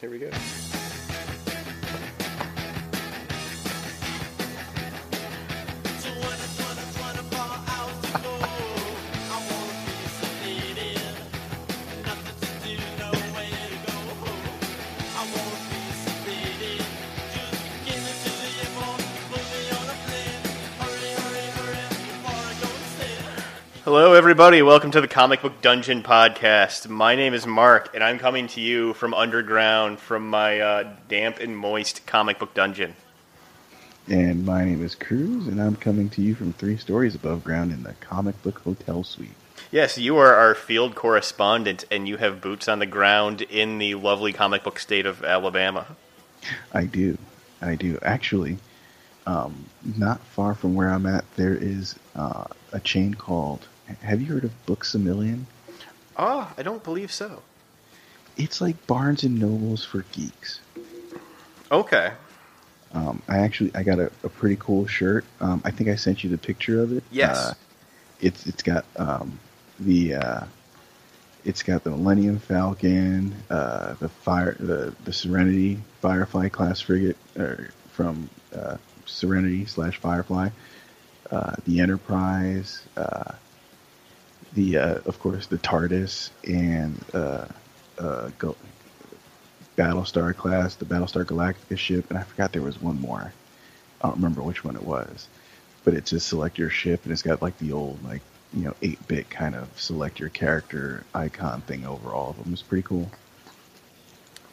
Here we go. Hello, everybody. Welcome to the Comic Book Dungeon podcast. My name is Mark, and I'm coming to you from underground from my uh, damp and moist comic book dungeon. And my name is Cruz, and I'm coming to you from three stories above ground in the comic book hotel suite. Yes, you are our field correspondent, and you have boots on the ground in the lovely comic book state of Alabama. I do. I do. Actually, um, not far from where I'm at, there is uh, a chain called. Have you heard of Books a Million? Ah, I don't believe so. It's like Barnes and Nobles for geeks. Okay. Um, I actually I got a, a pretty cool shirt. Um, I think I sent you the picture of it. Yes. Uh, it's it's got um, the uh, it's got the Millennium Falcon, uh, the fire the the Serenity Firefly class frigate or from uh, Serenity slash Firefly, uh, the Enterprise, uh, the uh, of course the TARDIS and uh, uh, Go- Battlestar class, the Battlestar Galactica ship, and I forgot there was one more. I don't remember which one it was, but it's just select your ship, and it's got like the old like you know eight bit kind of select your character icon thing over all of them. It's pretty cool.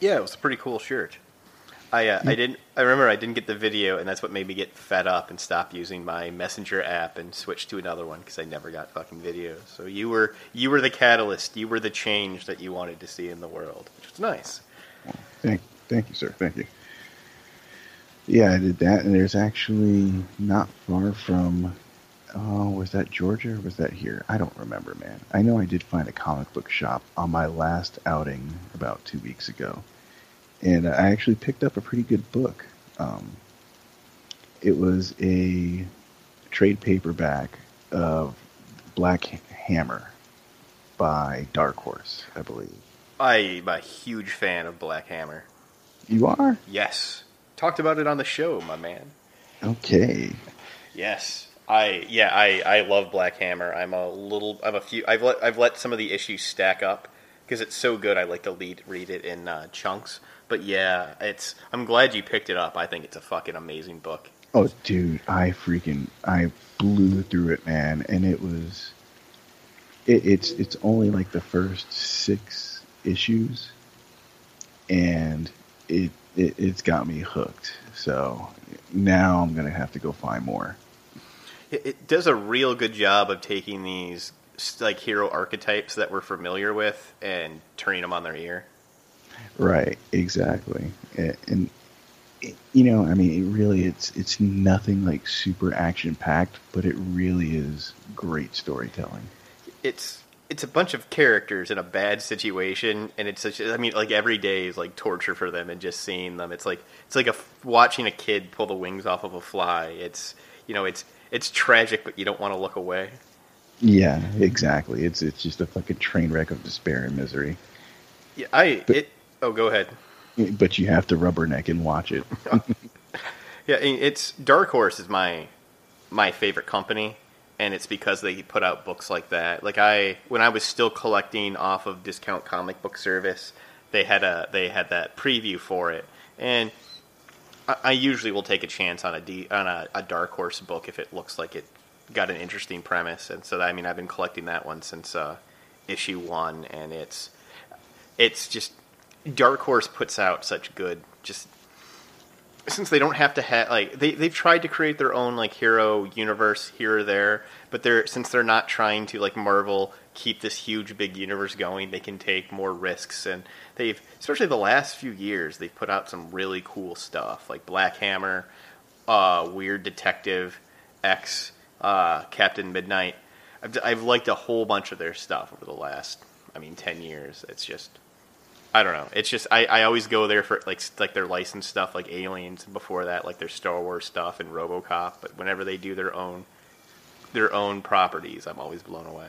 Yeah, it was a pretty cool shirt. I uh, I didn't. I remember I didn't get the video, and that's what made me get fed up and stop using my Messenger app and switch to another one because I never got fucking videos. So you were you were the catalyst. You were the change that you wanted to see in the world, which was nice. Thank, thank you, sir. Thank you. Yeah, I did that, and there's actually not far from. Oh, was that Georgia or was that here? I don't remember, man. I know I did find a comic book shop on my last outing about two weeks ago, and I actually picked up a pretty good book. Um, it was a trade paperback of Black Hammer by Dark Horse, I believe. I'm a huge fan of Black Hammer. You are? Yes, talked about it on the show, my man. Okay. Yes, I yeah I I love Black Hammer. I'm a little I'm a few I've let I've let some of the issues stack up because it's so good. I like to lead, read it in uh, chunks. But yeah, it's I'm glad you picked it up. I think it's a fucking amazing book. Oh, dude, I freaking I blew through it, man, and it was. It, it's it's only like the first six issues, and it, it it's got me hooked. So now I'm gonna have to go find more. It, it does a real good job of taking these like hero archetypes that we're familiar with and turning them on their ear. Right, exactly, and, and it, you know, I mean, it really it's it's nothing like super action packed, but it really is great storytelling. It's it's a bunch of characters in a bad situation, and it's such. I mean, like every day is like torture for them, and just seeing them, it's like it's like a watching a kid pull the wings off of a fly. It's you know, it's it's tragic, but you don't want to look away. Yeah, exactly. It's it's just a fucking train wreck of despair and misery. Yeah, I But- it. Oh, go ahead. But you have to rubberneck and watch it. Yeah, it's Dark Horse is my my favorite company, and it's because they put out books like that. Like I, when I was still collecting off of Discount Comic Book Service, they had a they had that preview for it, and I, I usually will take a chance on a D, on a, a Dark Horse book if it looks like it got an interesting premise, and so I mean I've been collecting that one since uh, issue one, and it's it's just Dark Horse puts out such good just since they don't have to have like they they've tried to create their own like hero universe here or there, but they're since they're not trying to like Marvel keep this huge big universe going, they can take more risks and they've especially the last few years they've put out some really cool stuff like Black Hammer, uh, Weird Detective, X, uh, Captain Midnight. I've I've liked a whole bunch of their stuff over the last I mean ten years. It's just I don't know. It's just I, I always go there for like like their licensed stuff like Aliens and before that like their Star Wars stuff and RoboCop. But whenever they do their own their own properties, I'm always blown away.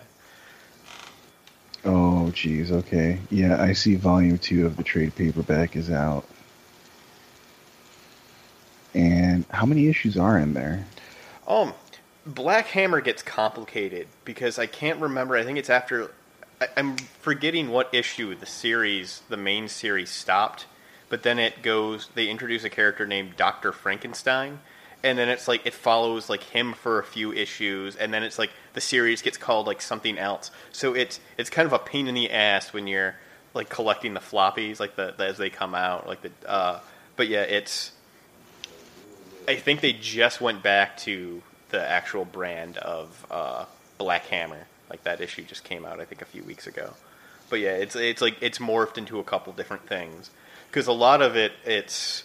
Oh, geez. Okay. Yeah, I see volume two of the trade paperback is out. And how many issues are in there? Um, Black Hammer gets complicated because I can't remember. I think it's after. I, I'm forgetting what issue the series, the main series, stopped. But then it goes. They introduce a character named Doctor Frankenstein, and then it's like it follows like him for a few issues, and then it's like the series gets called like something else. So it's it's kind of a pain in the ass when you're like collecting the floppies, like the, the as they come out, like the. Uh, but yeah, it's. I think they just went back to the actual brand of uh, Black Hammer. Like that issue just came out, I think, a few weeks ago. But yeah, it's it's like it's morphed into a couple different things because a lot of it it's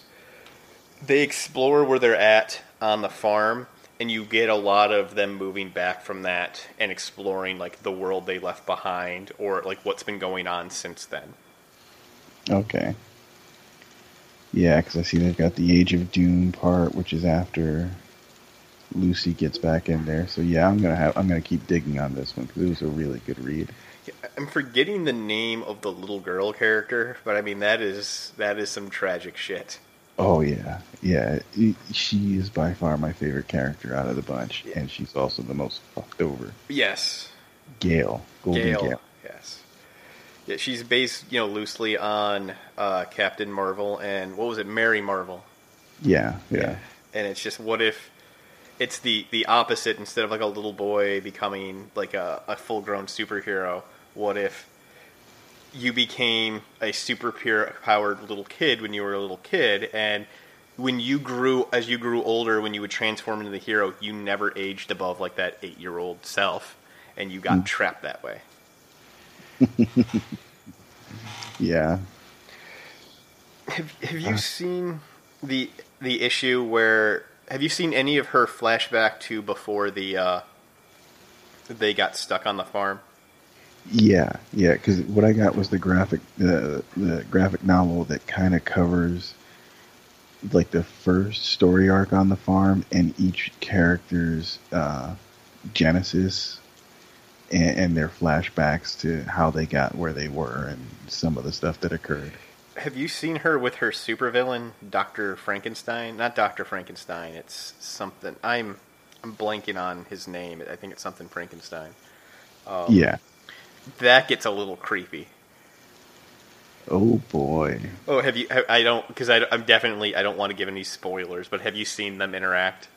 they explore where they're at on the farm and you get a lot of them moving back from that and exploring like the world they left behind or like what's been going on since then. Okay. Yeah, because I see they've got the Age of Doom part, which is after Lucy gets back in there. So yeah, I'm gonna have I'm gonna keep digging on this one because it was a really good read. I'm forgetting the name of the little girl character, but I mean that is that is some tragic shit. Oh yeah, yeah. She is by far my favorite character out of the bunch, yeah. and she's also the most fucked over. Yes. Gail, Golden Gail. Gail. Yes. Yeah, she's based, you know, loosely on uh, Captain Marvel and what was it, Mary Marvel. Yeah, yeah, yeah. And it's just what if it's the the opposite instead of like a little boy becoming like a, a full grown superhero. What if you became a super powered little kid when you were a little kid and when you grew as you grew older when you would transform into the hero you never aged above like that eight year old self and you got mm. trapped that way yeah have, have you uh. seen the the issue where have you seen any of her flashback to before the uh, they got stuck on the farm? Yeah, yeah. Because what I got was the graphic, the the graphic novel that kind of covers like the first story arc on the farm and each character's uh, genesis and, and their flashbacks to how they got where they were and some of the stuff that occurred have you seen her with her supervillain, Doctor Frankenstein? Not Doctor Frankenstein. It's something. I'm I'm blanking on his name. I think it's something Frankenstein. Um, yeah, that gets a little creepy. Oh boy. Oh, have you? I don't because I'm definitely I don't want to give any spoilers, but have you seen them interact?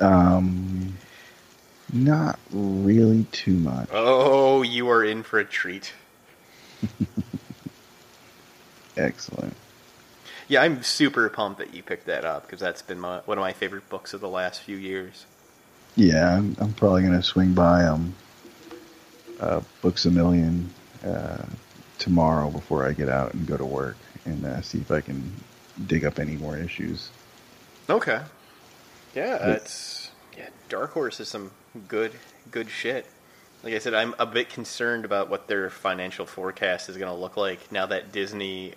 Um, not really too much. Oh, you are in for a treat. Excellent. Yeah, I'm super pumped that you picked that up because that's been my, one of my favorite books of the last few years. Yeah, I'm, I'm probably going to swing by um, uh, Books a Million uh, tomorrow before I get out and go to work and uh, see if I can dig up any more issues. Okay. Yeah, it's yeah. Dark Horse is some good good shit. Like I said, I'm a bit concerned about what their financial forecast is going to look like now that Disney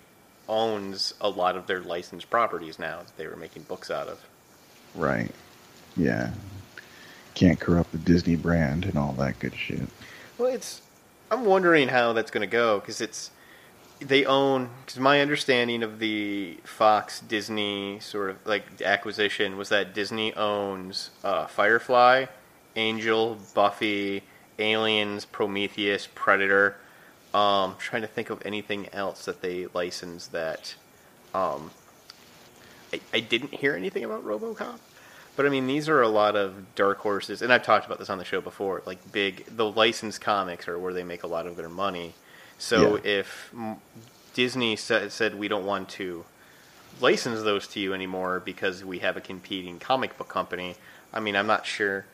owns a lot of their licensed properties now that they were making books out of. Right. Yeah. Can't corrupt the Disney brand and all that good shit. Well, it's. I'm wondering how that's going to go because it's. They own. Because my understanding of the Fox Disney sort of like acquisition was that Disney owns uh, Firefly, Angel, Buffy, Aliens, Prometheus, Predator um, trying to think of anything else that they license that. Um, I, I didn't hear anything about RoboCop, but I mean these are a lot of dark horses, and I've talked about this on the show before. Like big, the licensed comics are where they make a lot of their money. So yeah. if Disney said, said we don't want to license those to you anymore because we have a competing comic book company, I mean I'm not sure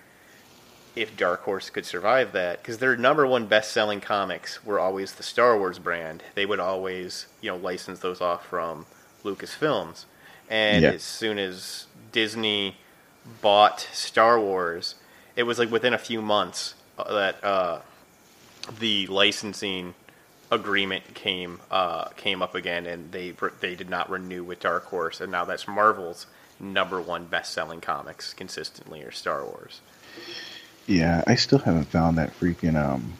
if Dark Horse could survive that, because their number one best-selling comics were always the Star Wars brand. They would always, you know, license those off from Lucasfilms, and yeah. as soon as Disney bought Star Wars, it was like within a few months uh, that uh, the licensing agreement came uh, came up again, and they they did not renew with Dark Horse, and now that's Marvel's number one best-selling comics consistently are Star Wars. Yeah, I still haven't found that freaking um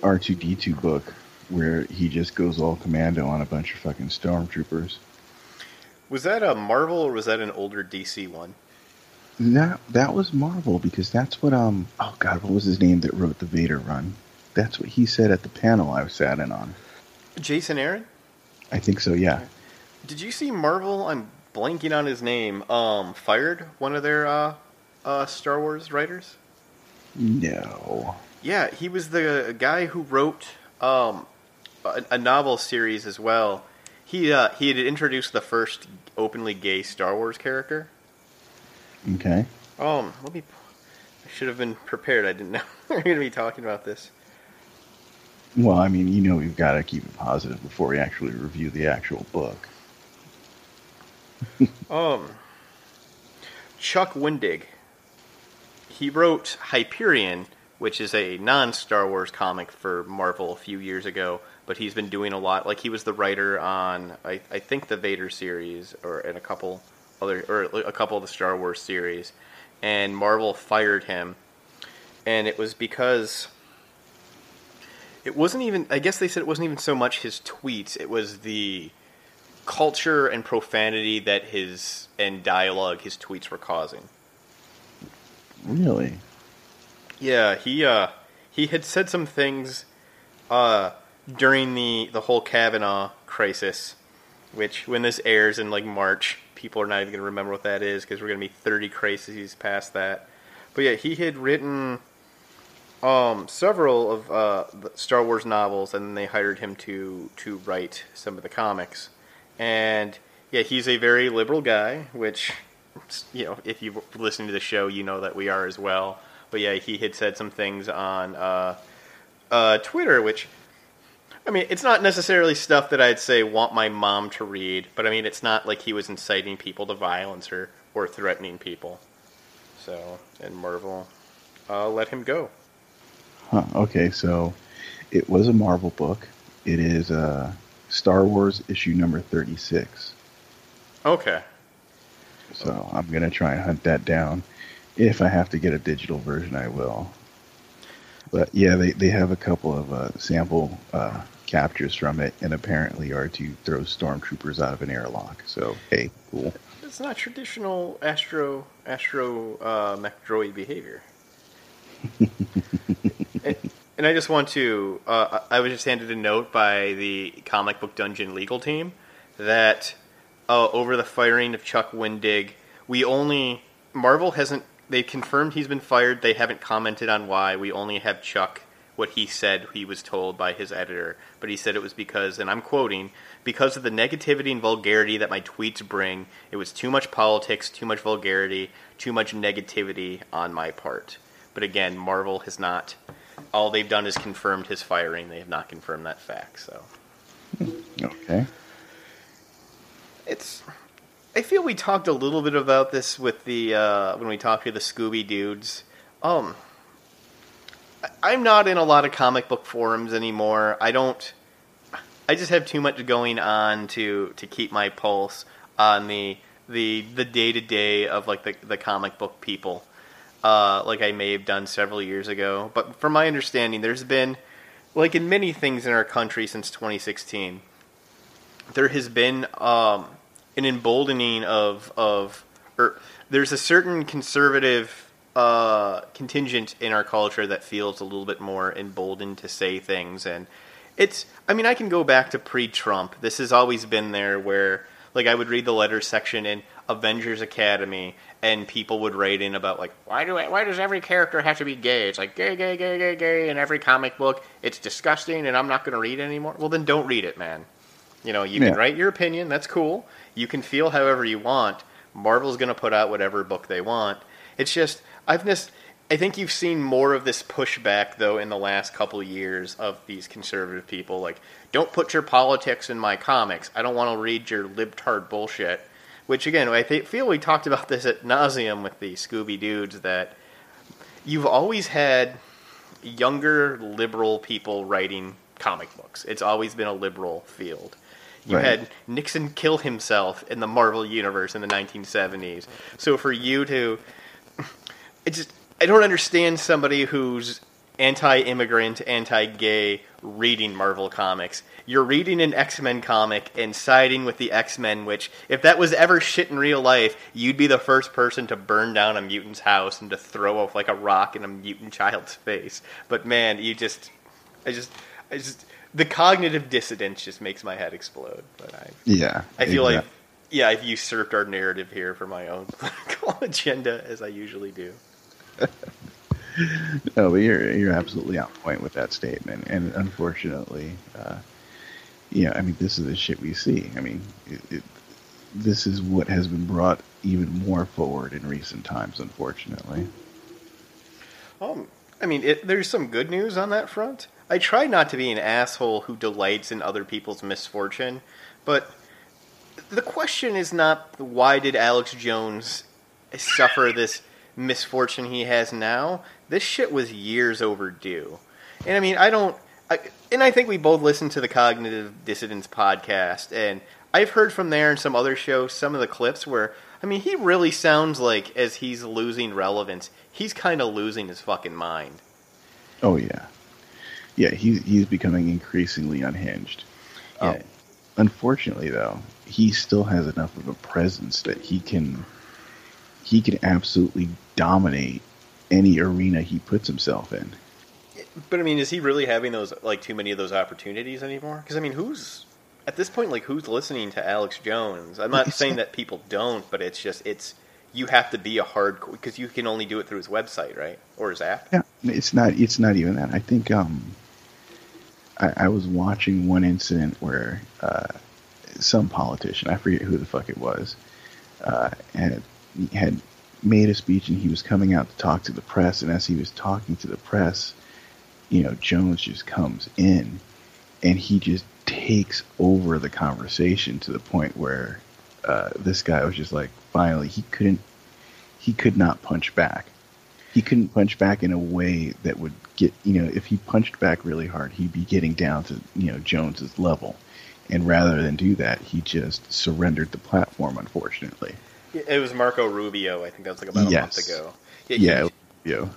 R2D2 book where he just goes all commando on a bunch of fucking stormtroopers. Was that a Marvel or was that an older DC one? That that was Marvel because that's what um oh god what was his name that wrote the Vader run? That's what he said at the panel I was sat in on. Jason Aaron? I think so, yeah. Did you see Marvel? I'm blanking on his name. Um, fired one of their uh, uh, Star Wars writers. No. Yeah, he was the guy who wrote um, a, a novel series as well. He uh, he had introduced the first openly gay Star Wars character. Okay. Um, let me. I should have been prepared. I didn't know we were going to be talking about this. Well, I mean, you know, we've got to keep it positive before we actually review the actual book. um, Chuck Wendig. He wrote Hyperion, which is a non-Star Wars comic for Marvel a few years ago, but he's been doing a lot. Like he was the writer on, I, I think, the Vader series, or in a couple other, or a couple of the Star Wars series, and Marvel fired him, and it was because it wasn't even. I guess they said it wasn't even so much his tweets; it was the culture and profanity that his and dialogue his tweets were causing. Really? Yeah, he uh he had said some things uh during the the whole Kavanaugh crisis, which when this airs in like March, people are not even going to remember what that is because we're going to be 30 crises past that. But yeah, he had written um, several of uh, Star Wars novels, and they hired him to to write some of the comics. And yeah, he's a very liberal guy, which you know, if you listen to the show, you know that we are as well. But yeah, he had said some things on uh, uh, Twitter, which I mean, it's not necessarily stuff that I'd say want my mom to read, but I mean, it's not like he was inciting people to violence or or threatening people. So, and Marvel uh, let him go. Huh, okay, so it was a Marvel book. It is uh, Star Wars issue number 36. Okay. So I'm going to try and hunt that down. If I have to get a digital version, I will. But yeah, they, they have a couple of uh, sample uh, captures from it, and apparently R2 throw stormtroopers out of an airlock. So, hey, cool. It's not traditional Astro Astro uh, mech droid behavior. and, and, I just want to. Uh, I was just handed a note by the Comic Book Dungeon legal team that uh, over the firing of Chuck Wendig, we only Marvel hasn't. They confirmed he's been fired. They haven't commented on why. We only have Chuck what he said he was told by his editor, but he said it was because, and I'm quoting, because of the negativity and vulgarity that my tweets bring, it was too much politics, too much vulgarity, too much negativity on my part. But again, Marvel has not. All they've done is confirmed his firing. They have not confirmed that fact. So. Okay. It's. I feel we talked a little bit about this with the uh, when we talked to the Scooby dudes. Um. I'm not in a lot of comic book forums anymore. I don't. I just have too much going on to to keep my pulse on the the the day to day of like the the comic book people uh, like I may have done several years ago. But from my understanding, there's been, like in many things in our country since 2016, there has been um, an emboldening of of, or there's a certain conservative uh, contingent in our culture that feels a little bit more emboldened to say things, and it's. I mean, I can go back to pre-Trump. This has always been there, where like I would read the letters section in Avengers Academy, and people would write in about like why do I, why does every character have to be gay? It's like gay, gay, gay, gay, gay in every comic book. It's disgusting, and I'm not going to read it anymore. Well, then don't read it, man. You know, you yeah. can write your opinion. That's cool. You can feel however you want. Marvel's going to put out whatever book they want. It's just I've missed. I think you've seen more of this pushback though in the last couple of years of these conservative people. Like, don't put your politics in my comics. I don't want to read your libtard bullshit. Which again, I feel we talked about this at nauseum with the Scooby dudes that you've always had younger liberal people writing comic books. It's always been a liberal field. You right. had Nixon kill himself in the Marvel universe in the 1970s. So for you to, it just I don't understand somebody who's anti-immigrant, anti-gay reading Marvel comics. You're reading an X-Men comic and siding with the X-Men, which if that was ever shit in real life, you'd be the first person to burn down a mutant's house and to throw off like a rock in a mutant child's face. But man, you just I just I just the cognitive dissonance just makes my head explode. But I Yeah. I feel exact- like yeah, I've usurped our narrative here for my own political agenda as I usually do. No, but you're you're absolutely on point with that statement, and unfortunately, uh, yeah, I mean, this is the shit we see. I mean, it, it, this is what has been brought even more forward in recent times, unfortunately. Um, I mean, it, there's some good news on that front. I try not to be an asshole who delights in other people's misfortune, but the question is not why did Alex Jones suffer this misfortune he has now. This shit was years overdue. And I mean, I don't. I, and I think we both listened to the Cognitive Dissonance podcast, and I've heard from there and some other shows some of the clips where, I mean, he really sounds like as he's losing relevance, he's kind of losing his fucking mind. Oh yeah, yeah. He's he's becoming increasingly unhinged. Um, unfortunately, though, he still has enough of a presence that he can he can absolutely dominate any arena he puts himself in. But I mean, is he really having those like too many of those opportunities anymore? Because I mean, who's at this point like who's listening to Alex Jones? I'm not It's saying that people don't, but it's just it's you have to be a hardcore because you can only do it through his website, right, or his app. Yeah, it's not. It's not even that. I think um, I, I was watching one incident where uh, some politician, I forget who the fuck it was, uh, had had made a speech and he was coming out to talk to the press. And as he was talking to the press, you know, Jones just comes in and he just takes over the conversation to the point where uh, this guy was just like, finally, he couldn't, he could not punch back he couldn't punch back in a way that would get you know if he punched back really hard he'd be getting down to you know jones's level and rather than do that he just surrendered the platform unfortunately It was Marco Rubio. I think that was like about a Yes. month ago. he- yeah you know,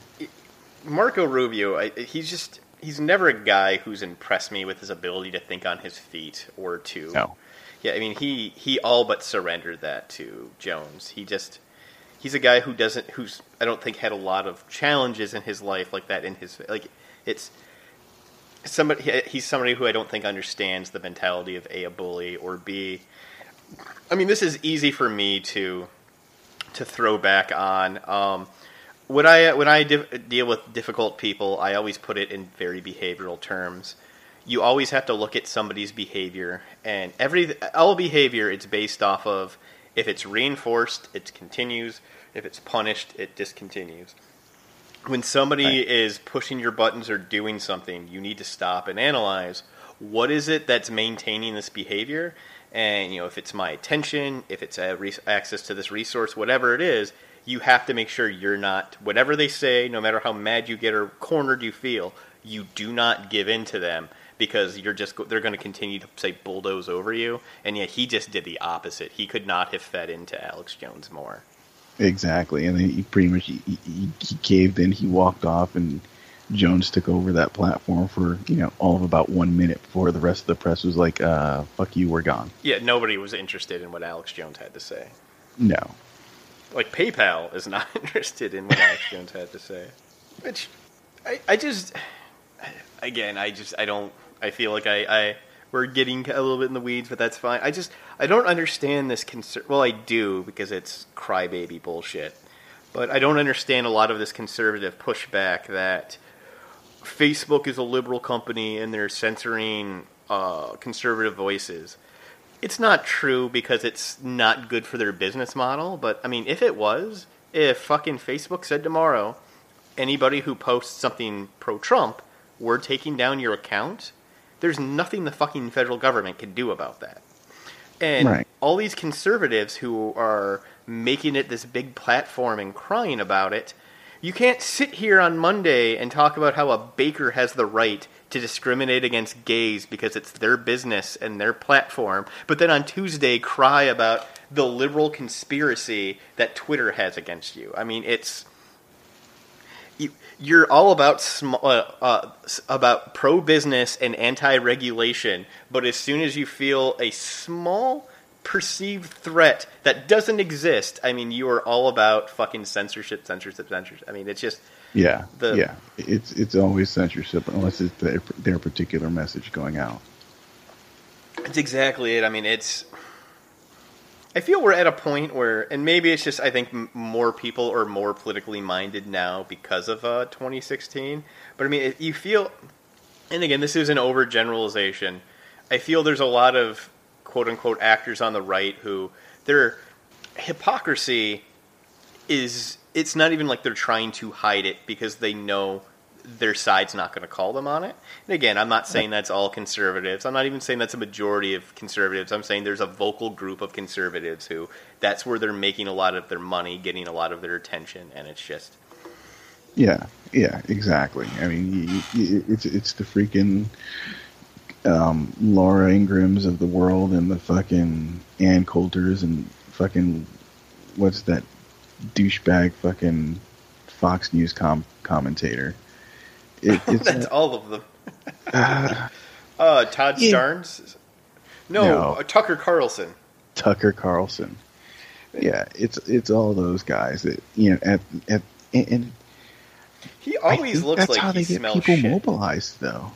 Marco Rubio, I, he's just he's never a guy who's impressed me with his ability to think on his feet or to no Yeah, I mean he he all but surrendered that to Jones. He just he's a guy who doesn't who's I don't think had a lot of challenges in his life like that in his like it's somebody he's somebody who I don't think understands the mentality of a a bully or b I mean this is easy for me to to throw back on um when I when I di- deal with difficult people, I always put it in very behavioral terms. You always have to look at somebody's behavior, and every all behavior it's based off of if it's reinforced, it continues. If it's punished, it discontinues. When somebody Right. is pushing your buttons or doing something, you need to stop and analyze what is it that's maintaining this behavior, and you know if it's my attention, if it's a res- access to this resource, whatever it is, you have to make sure you're not whatever they say, no matter how mad you get or cornered you feel, you do not give in to them because you're just they're going to continue to say bulldoze over you. And yet he just did the opposite. He could not have fed into Alex Jones more. exactly and then he pretty much he, he, he caved in he walked off and jones took over that platform for you know all of about one minute before the rest of the press was like uh fuck you we're gone Yeah, nobody was interested in what Alex Jones had to say. no Like PayPal is not interested in what Alex Jones had to say. Which I, I just again I just I don't I feel like I, I we're getting a little bit in the weeds, but that's fine. I just I don't understand this concern. Well, I do because it's crybaby bullshit, but I don't understand a lot of this conservative pushback that Facebook is a liberal company and they're censoring uh, conservative voices. It's not true because it's not good for their business model. But I mean, if it was, if fucking Facebook said tomorrow, anybody who posts something pro Trump, we're taking down your account, there's nothing the fucking federal government can do about that. And Right. all these conservatives who are making it this big platform and crying about it, you can't sit here on Monday and talk about how a baker has the right to discriminate against gays because it's their business and their platform, but then on Tuesday cry about the liberal conspiracy that Twitter has against you. I mean, it's you, you're all about sm- uh, uh, about pro business and anti regulation, but as soon as you feel a small perceived threat that doesn't exist, I mean, you are all about fucking censorship, censorship, censorship. I mean, it's just Yeah, The- yeah. It's it's always censorship unless it's their, their particular message going out. It's exactly it. I mean, it's. I feel we're at a point where, and maybe it's just I think more people are more politically minded now because of uh, 2016. But I mean, it, you feel, and again, this is an overgeneralization. I feel there's a lot of quote unquote actors on the right who their hypocrisy is it's not even like they're trying to hide it because they know their side's not going to call them on it. And again, I'm not saying that's all conservatives. I'm not even saying that's a majority of conservatives. I'm saying there's a vocal group of conservatives who that's where they're making a lot of their money, getting a lot of their attention, and it's just Yeah, yeah, exactly. I mean, it's it's the freaking um, Laura Ingrams of the world and the fucking Ann Coulters and fucking what's that douchebag fucking Fox News com- commentator. It, it's that's all of them. uh, Uh, Todd Yeah. Starnes? No, No. Uh, Tucker Carlson. Tucker Carlson. Yeah, it's it's all those guys that you know at at and, and He always looks that's like how he they get people shit. mobilized though.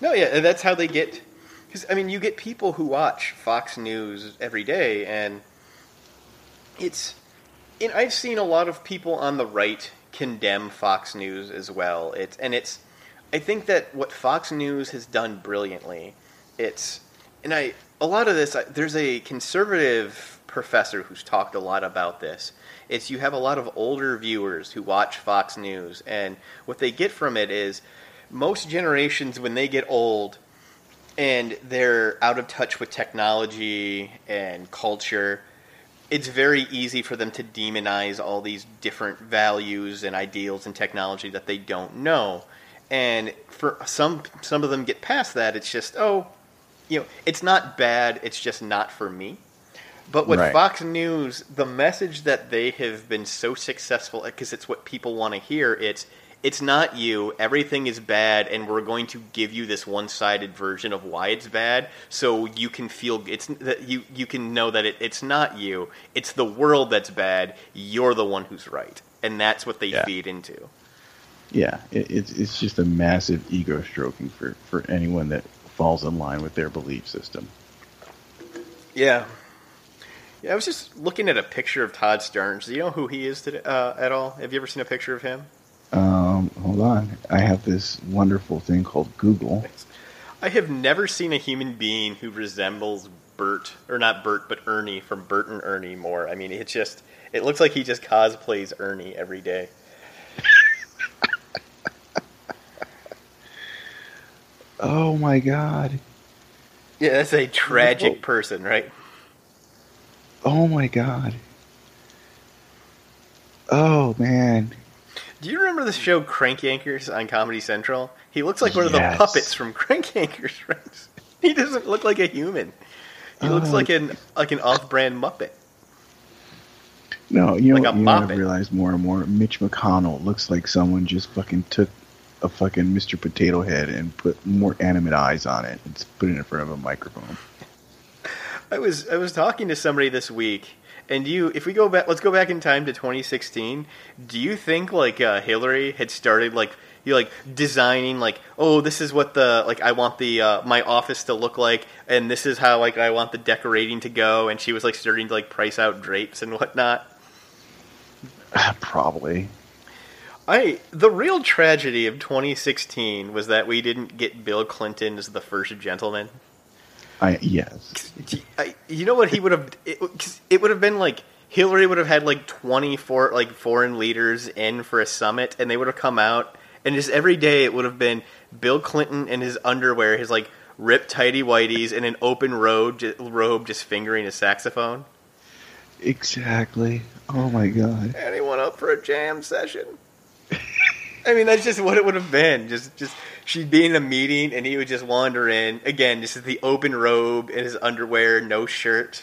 No, yeah, and that's how they get. Because I mean, you get people who watch Fox News every day, and it's. And I've seen a lot of people on the right condemn Fox News as well. It's and it's. I think that what Fox News has done brilliantly, it's, and I a lot of this. I- There's a conservative professor who's talked a lot about this. It's you have a lot of older viewers who watch Fox News, and what they get from it is most generations when they get old and they're out of touch with technology and culture, it's very easy for them to demonize all these different values and ideals and technology that they don't know. And for some some of them get past that, it's just, oh, you know, it's not bad, it's just not for me. But with Right. Fox News, the message that they have been so successful because it's what people want to hear. It's it's not you. Everything is bad, and we're going to give you this one-sided version of why it's bad, so you can feel it's that you you can know that it, it's not you. It's the world that's bad. You're the one who's right, and that's what they Yeah. feed into. Yeah, it, it's it's just a massive ego stroking for for anyone that falls in line with their belief system. Yeah. Yeah, I was just looking at a picture of Todd Starnes. Do you know who he is today, uh, at all? Have you ever seen a picture of him? Um, hold on, I have this wonderful thing called Google. I have never seen a human being who resembles Bert, or not Bert, but Ernie from Bert and Ernie more. I mean, it just it looks like he just cosplays Ernie every day. Oh my god! Yeah, that's a tragic Whoa. person, right? Oh my god! Oh man! Do you remember the show Crank Yankers on Comedy Central? He looks like one of the puppets from Crank Yankers, right? He doesn't look like a human. He oh, looks Oh. like an like an off-brand Muppet. No, you know, Like a you know. I've realized more and more. Mitch McConnell looks like someone just fucking took a fucking Mr. Potato Head and put more animate eyes on it and put it in front of a microphone. I was I was talking to somebody this week, and you, if we go back, let's go back in time to 2016. Do you think like uh, Hillary had started like you like designing like oh this is what the like I want the uh, my office to look like, and this is how like I want the decorating to go, and she was like starting to like price out drapes and whatnot. Probably. I the real tragedy of 2016 was that we didn't get Bill Clinton as the first gentleman. I yes. I, you know what he would have? It, it would have been like Hillary would have had like twenty four like foreign leaders in for a summit, and they would have come out, and just every day it would have been Bill Clinton in his underwear, his like ripped tighty whities, in an open robe, robe, just fingering a saxophone. Exactly. Oh my god. Anyone up for a jam session? I mean, that's just what it would have been. Just, just she'd be in a meeting, and he would just wander in again, this is the open robe and his underwear, no shirt.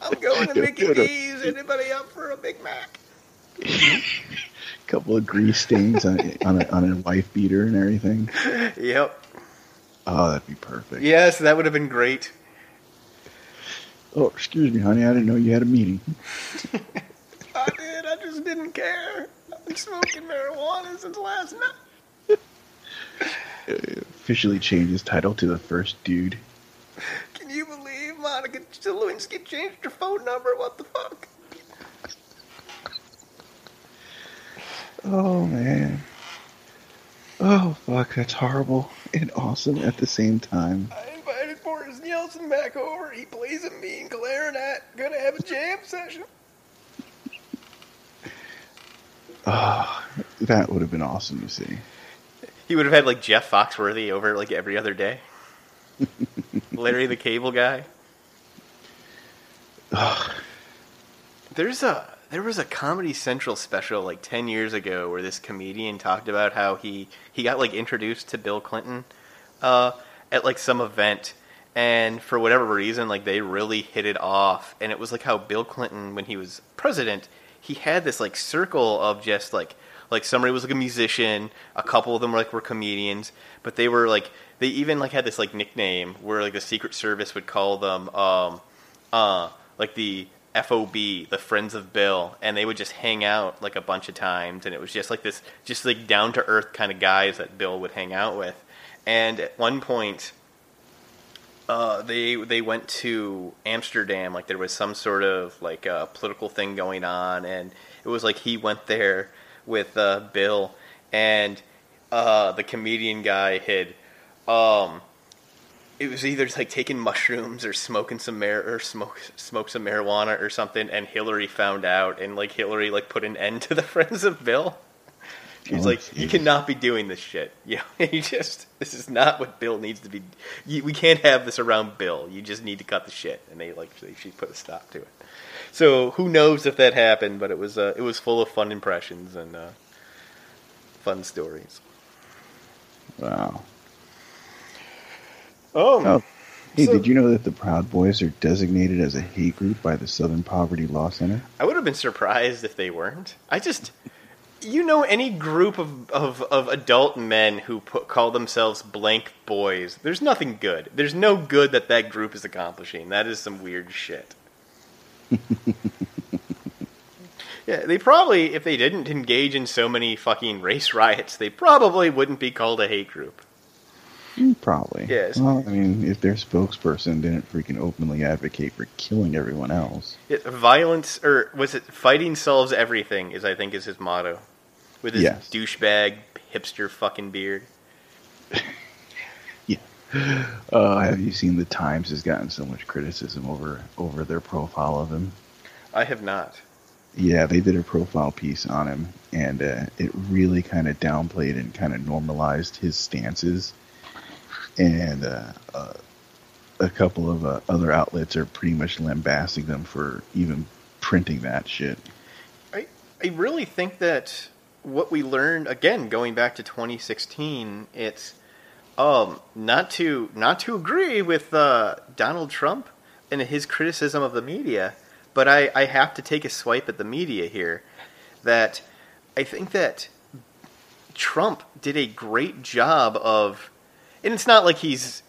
I'm going to Mickey D's. Anybody up for a Big Mac? couple of grease stains on on a, on a wife beater and everything. Yep. Oh, that'd be perfect. Yes, that would have been great. Oh, excuse me, honey. I didn't know you had a meeting. I did. I just didn't care. I've been smoking marijuana since last night. Officially changed his title to the first dude. Can you believe Monica Lewinsky changed her phone number? What the fuck? Oh man. Oh fuck, that's horrible and awesome at the same time. I invited Boris Nielsen back over. He plays a mean clarinet. Gonna have a jam session. Oh, that would have been awesome to see. He would have had like Jeff Foxworthy over like every other day. Larry the Cable Guy. There's a there was a Comedy Central special like ten years ago where this comedian talked about how he he got like introduced to Bill Clinton uh, at like some event, and for whatever reason, like they really hit it off, and it was like how Bill Clinton when he was president, he had this like circle of just like like somebody was like a musician, a couple of them were like were comedians, but they were like they even like had this like nickname where like the Secret Service would call them um uh like the FOB, the Friends of Bill, and they would just hang out like a bunch of times, and it was just like this, just like down to earth kind of guys that Bill would hang out with. And at one point, uh, they they went to Amsterdam, like there was some sort of like uh, political thing going on, and it was like he went there with uh, Bill, and uh, the comedian guy had um, it was either like taking mushrooms or smoking some mar- or smoke smoke some marijuana or something, and Hillary found out, and like Hillary like put an end to the Friends of Bill. She's Oh, like, you cannot be doing this shit. Yeah, you just this is not what Bill needs to be. You, we can't have this around Bill. You just need to cut the shit, and they like they, she put a stop to it. So who knows if that happened? But it was uh, it was full of fun impressions and uh, fun stories. Wow. Oh, Oh, hey, So- did you know that the Proud Boys are designated as a hate group by the Southern Poverty Law Center? I would have been surprised if they weren't. I just, you know, any group of, of, of adult men who put, call themselves blank boys, there's nothing good. There's no good that that group is accomplishing. That is some weird shit. yeah, they probably, if they didn't engage in so many fucking race riots, they probably wouldn't be called a hate group. Probably. Yes. Well, I mean, if their spokesperson didn't freaking openly advocate for killing everyone else. It, violence, or was it fighting solves everything? Is I think is his motto, with his Yes. douchebag hipster fucking beard. Yeah. Uh, have you seen the Times has gotten so much criticism over over their profile of him? I have not. Yeah, they did a profile piece on him, and uh, it really kind of downplayed and kind of normalized his stances. And uh, uh, a couple of uh, other outlets are pretty much lambasting them for even printing that shit. I I really think that what we learned again going back to 2016, it's um not to not to agree with uh, Donald Trump and his criticism of the media, but I I have to take a swipe at the media here. That I think that Trump did a great job of, and it's not like he's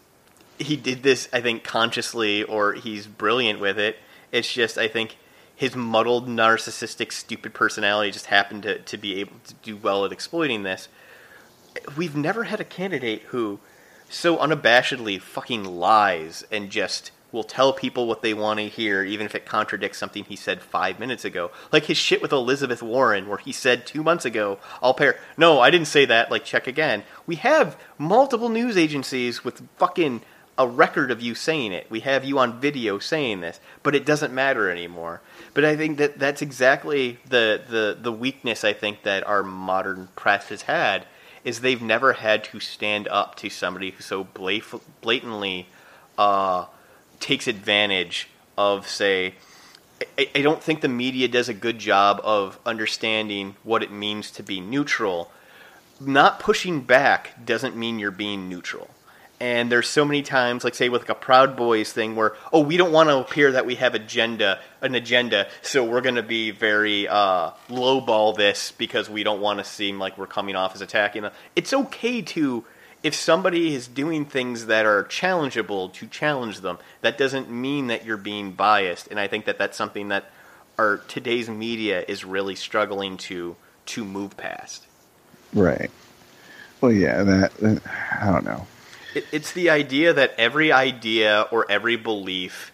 he did this I think consciously or he's brilliant with it. It's just I think his muddled, narcissistic, stupid personality just happened to, to be able to do well at exploiting this. We've never had a candidate who so unabashedly fucking lies and just will tell people what they want to hear, even if it contradicts something he said five minutes ago. Like his shit with Elizabeth Warren, where he said two months ago, I'll pair. No, I didn't say that. Like, check again. We have multiple news agencies with fucking a record of you saying it. We have you on video saying this, but it doesn't matter anymore. But I think that that's exactly the, the, the weakness I think that our modern press has had is they've never had to stand up to somebody who so blat- blatantly uh, takes advantage of, say, I, I don't think the media does a good job of understanding what it means to be neutral. Not pushing back doesn't mean you're being neutral. And there's so many times, like say with like a Proud Boys thing, where oh we don't want to appear that we have agenda, an agenda, so we're going to be very uh, lowball this because we don't want to seem like we're coming off as attacking them. It's okay to if somebody is doing things that are challengeable to challenge them. That doesn't mean that you're being biased, and I think that that's something that our today's media is really struggling to to move past. Right. Well, yeah, that, that I don't know. It, it's the idea that every idea or every belief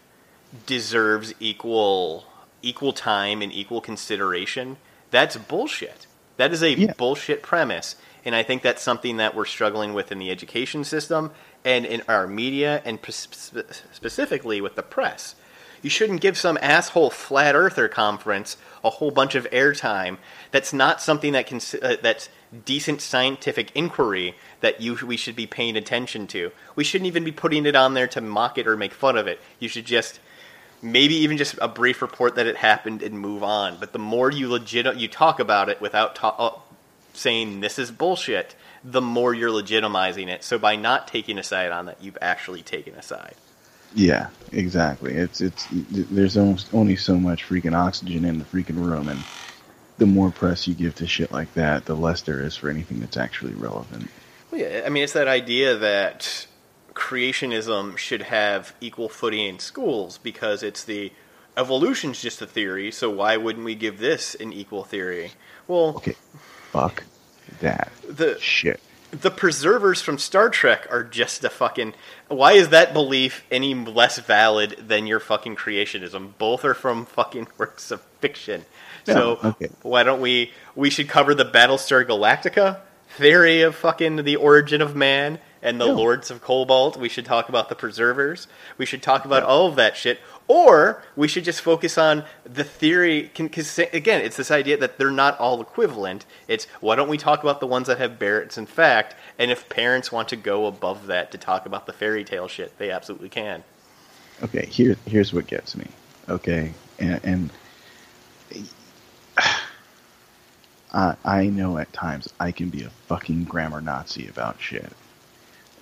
deserves equal equal time and equal consideration. That's bullshit. That is a Yeah. bullshit premise, and I think that's something that we're struggling with in the education system and in our media, and spe- specifically with the press. You shouldn't give some asshole flat earther conference a whole bunch of airtime. That's not something that can uh, that's decent scientific inquiry that you we should be paying attention to. We shouldn't even be putting it on there to mock it or make fun of it. You should just maybe even just a brief report that it happened and move on. But the more you legit you talk about it without ta- uh, saying this is bullshit, the more you're legitimizing it. So by not taking a side on that, you've actually taken a side. Yeah, exactly. It's it's there's almost only so much freaking oxygen in the freaking room, and the more press you give to shit like that, the less there is for anything that's actually relevant. Well, yeah, I mean, it's that idea that creationism should have equal footing in schools because it's the evolution's just a theory, so why wouldn't we give this an equal theory? Well, Okay, fuck that the shit. the preservers from Star Trek are just a fucking. Why is that belief any less valid than your fucking creationism? Both are from fucking works of fiction. So okay. why don't we? We should cover the Battlestar Galactica theory of fucking the origin of man and the Yeah. Lords of Kobol. We should talk about the preservers. We should talk about all of that shit. Or we should just focus on the theory. Because again, it's this idea that they're not all equivalent. It's why don't we talk about the ones that have merits in fact? And if parents want to go above that to talk about the fairy tale shit, they absolutely can. Okay, here here's what gets me. Okay, and, and I I know at times I can be a fucking grammar Nazi about shit.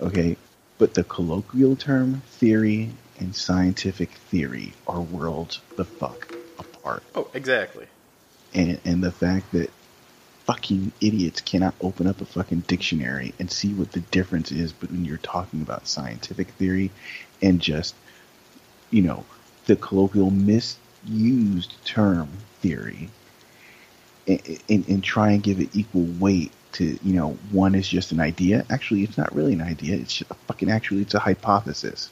Okay, but the colloquial term theory and scientific theory are worlds the fuck apart. Oh, exactly. and and the fact that fucking idiots cannot open up a fucking dictionary and see what the difference is between you're talking about scientific theory and just you know the colloquial misused term theory and, and, and try and give it equal weight to you know one is just an idea actually it's not really an idea it's just a fucking actually it's a hypothesis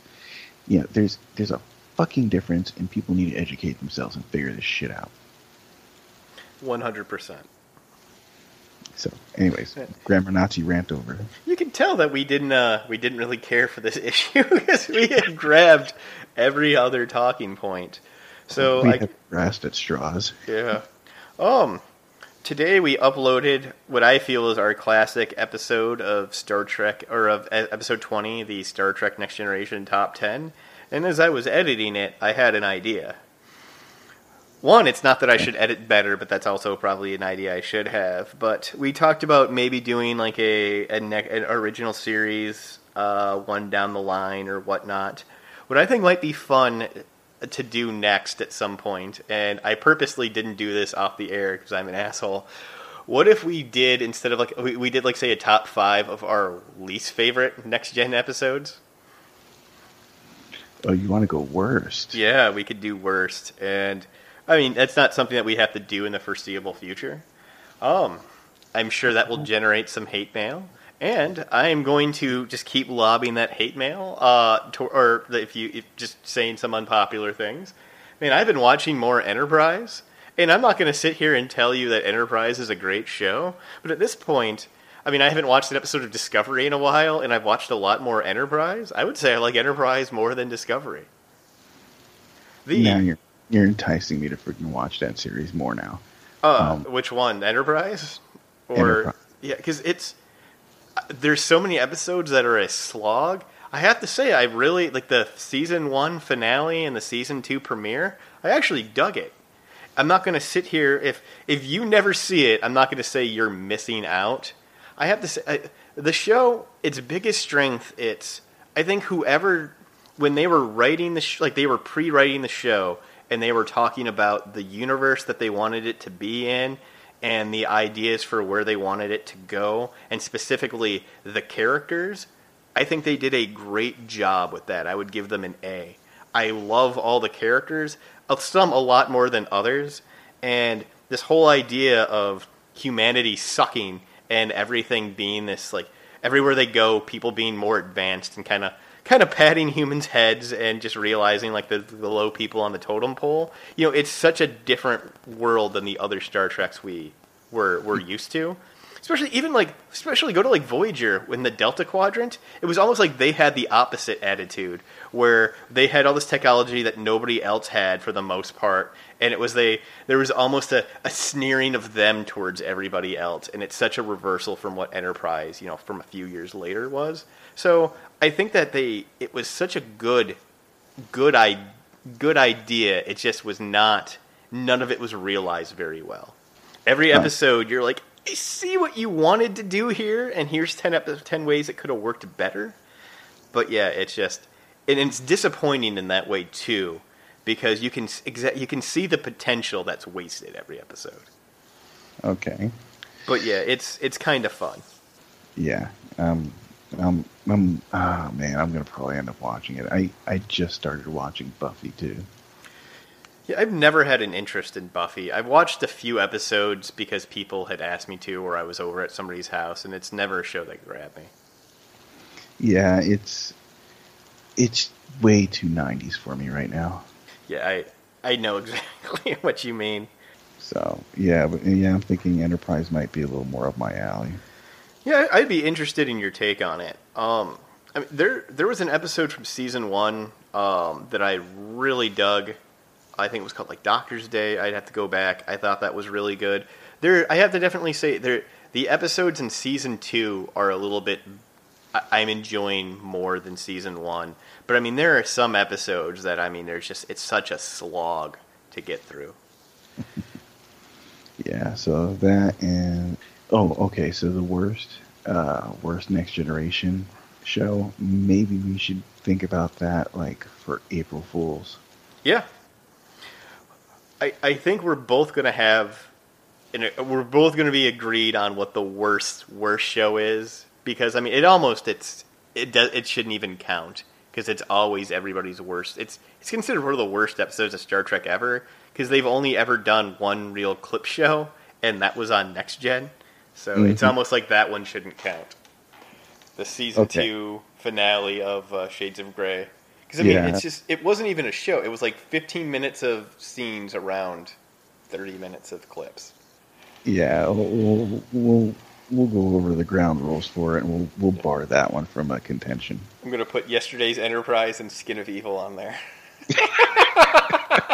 you know there's there's a fucking difference and people need to educate themselves and figure this shit out One hundred percent. So, anyways, grammar Nazi rant over. You can tell that we didn't uh, we didn't really care for this issue because we had grabbed every other talking point. So we I, grasped at straws. Yeah. Um, today we uploaded what I feel is our classic episode of Star Trek, or of episode 20, the Star Trek Next Generation Top 10. And as I was editing it, I had an idea. One, it's not that I should edit better, but that's also probably an idea I should have. But we talked about maybe doing like a, a ne- an original series, uh, one down the line or whatnot. What I think might be fun to do next at some point, and I purposely didn't do this off the air because I'm an asshole. What if we did instead of like we, we did like say a top five of our least favorite next gen episodes? Oh, you want to go worst? Yeah, we could do worst, and I mean that's not something that we have to do in the foreseeable future. Um, I'm sure that will generate some hate mail, and I am going to just keep lobbing that hate mail, uh, to, or if you if just saying some unpopular things. I mean, I've been watching more Enterprise, and I'm not going to sit here and tell you that Enterprise is a great show, but at this point. I mean, I haven't watched an episode of Discovery in a while, and I've watched a lot more Enterprise. I would say I like Enterprise more than Discovery. The Now you're you're enticing me to freaking watch that series more now. Uh, Um, which one, Enterprise? Or Enterprise. yeah, because it's there's so many episodes that are a slog. I have to say, I really like the season one finale and the season two premiere. I actually dug it. I'm not going to sit here if if you never see it. I'm not going to say you're missing out. I have to say, I, the show, its biggest strength, it's I think whoever when they were writing the sh- like they were pre-writing the show and they were talking about the universe that they wanted it to be in and the ideas for where they wanted it to go and specifically the characters i think they did a great job with that. I would give them an a. I love all the characters uh, some a lot more than others and this whole idea of humanity sucking and everything being this like everywhere they go people being more advanced and kind of kind of patting humans' heads and just realizing like the, the low people on the totem pole. You know, it's such a different world than the other Star Treks we were were mm. used to. Especially even like especially go to like Voyager in the Delta Quadrant. It was almost like they had the opposite attitude where they had all this technology that nobody else had for the most part, and it was they there was almost a, a sneering of them towards everybody else, and it's such a reversal from what Enterprise, you know, from a few years later was. So I think that they it was such a good good I, good idea. It just was not none of it was realized very well. Every episode you're like, I see what you wanted to do here and here's 10 ep- 10 ways it could have worked better. But yeah, it's just and it's disappointing in that way too because you can exa- you can see the potential that's wasted every episode. Okay. But yeah, it's it's kind of fun. Yeah. Um. Um. I'm. Ah, man. I'm gonna probably end up watching it. I I just started watching Buffy too. Yeah, I've never had an interest in Buffy. I've watched a few episodes because people had asked me to, or I was over at somebody's house, and it's never a show that grabbed me. Yeah. It's. It's way too 90s for me right now. Yeah, I I know exactly what you mean. So yeah, but yeah, I'm thinking Enterprise might be a little more up my alley. Yeah, I'd be interested in your take on it. Um, I mean, there there was an episode from season one um, that I really dug. I think it was called like Doctor's Day. I'd have to go back. I thought that was really good. There, I have to definitely say there the episodes in season two are a little bit. I, I'm enjoying more than season one, but I mean there are some episodes that I mean there's just it's such a slog to get through. Yeah, so that and oh, okay, so the worst, uh, worst next generation show. Maybe we should think about that, like for April Fools. Yeah. I, I think we're both to have, and we're both to be agreed on what the worst worst show is because I mean it almost it's it does it shouldn't even count because it's always everybody's worst. It's it's considered one of the worst episodes of Star Trek ever because they've only ever done one real clip show and that was on Next Gen. So mm-hmm. it's almost like that one shouldn't count. The season okay. two finale of uh, Shades of Gray. Because I mean, yeah. it's just it wasn't even a show. It was like 15 minutes of scenes around 30 minutes of clips. Yeah, we'll we'll, we'll go over the ground rules for it, and we'll we'll bar that one from a contention. I'm gonna put yesterday's Enterprise and Skin of Evil on there.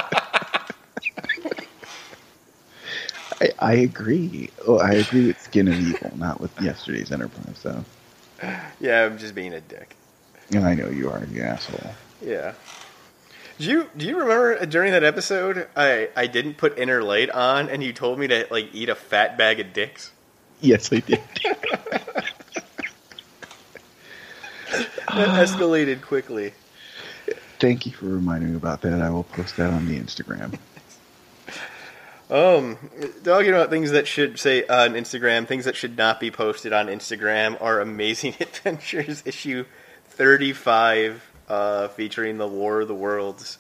I, I agree. Oh, I agree with Skin of Evil, not with yesterday's Enterprise, though. Yeah, I'm just being a dick. And I know you are, you asshole. Yeah. Do you do you remember during that episode I I didn't put inner light on and you told me to like eat a fat bag of dicks? Yes, I did. that escalated quickly. Thank you for reminding me about that. I will post that on the Instagram. Um, talking about things that should say on Instagram, things that should not be posted on Instagram are Amazing Adventures issue 35, uh, featuring the War of the Worlds.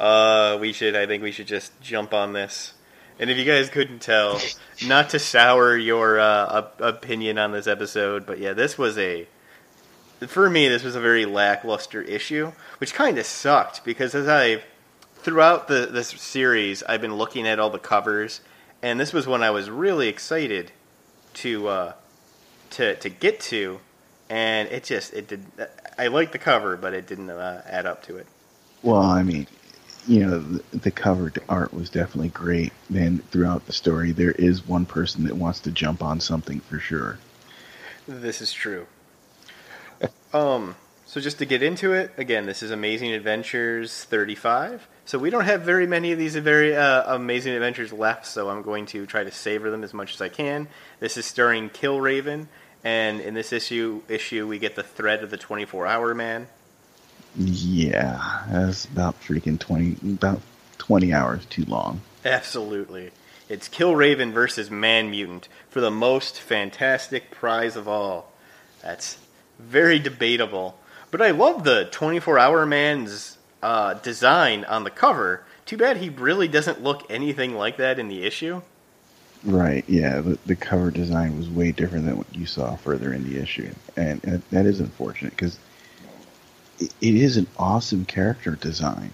Uh, we should, I think we should just jump on this. And if you guys couldn't tell, not to sour your uh, opinion on this episode, but yeah, this was a, for me, this was a very lackluster issue, which kind of sucked because as I've throughout the this series, I've been looking at all the covers, and this was one I was really excited to uh, to to get to, and it just it did. I liked the cover, but it didn't uh, add up to it. Well, I mean, you know, the, the cover art was definitely great. Then throughout the story, there is one person that wants to jump on something for sure. This is true. um, so just to get into it, again, this is Amazing Adventures 35. So we don't have very many of these very uh, amazing adventures left, so I'm going to try to savor them as much as I can. This is starring Killraven And in this issue, issue we get the threat of the 24 Hour Man. Yeah, that's about freaking twenty, about twenty hours too long. Absolutely. It's Killraven versus Man Mutant for the most fantastic prize of all. That's very debatable. But I love the 24 Hour Man's uh, design on the cover. Too bad he really doesn't look anything like that in the issue. Right. Yeah. The, the cover design was way different than what you saw further in the issue, and, and that is unfortunate because it, it is an awesome character design.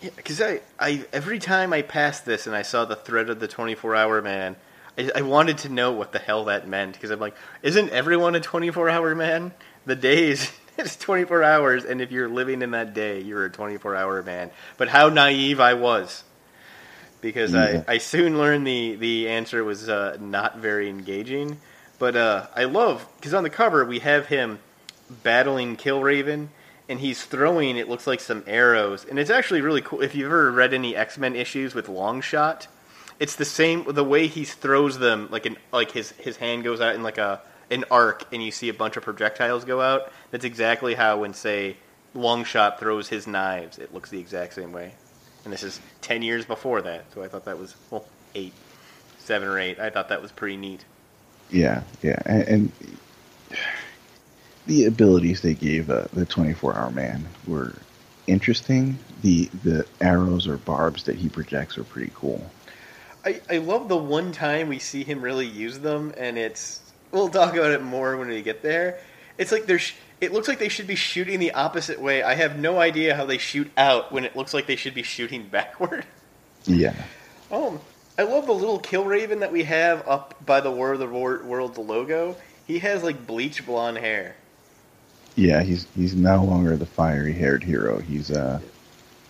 Yeah, because I, I every time I passed this and I saw the thread of the 24 hour man, I, I wanted to know what the hell that meant because I'm like, isn't everyone a 24 hour man? The days it's 24 hours, and if you're living in that day, you're a 24 hour man. But how naive I was because Yeah. I, I soon learned the, the answer was uh, not very engaging. But uh, I love because on the cover we have him battling Killraven, and he's throwing it looks like some arrows, and it's actually really cool. If you've ever read any X Men issues with Longshot, it's the same the way he throws them like an like his his hand goes out in like a an arc, and you see a bunch of projectiles go out. That's exactly how when say Longshot throws his knives, it looks the exact same way. And this is ten years before that, so I thought that was well eight, seven or eight. I thought that was pretty neat. Yeah. Yeah. And, and the abilities they gave uh, the 24 hour man were interesting. The the arrows or barbs that he projects are pretty cool. I, I love the one time we see him really use them, and it's we'll talk about it more when we get there. It's like they're sh- it looks like they should be shooting the opposite way. I have no idea how they shoot out when it looks like they should be shooting backward. Yeah. Oh, I love the little Killraven that we have up by the War of the Wor- World logo. He has like bleach blonde hair. Yeah, he's he's no longer the fiery haired hero. He's uh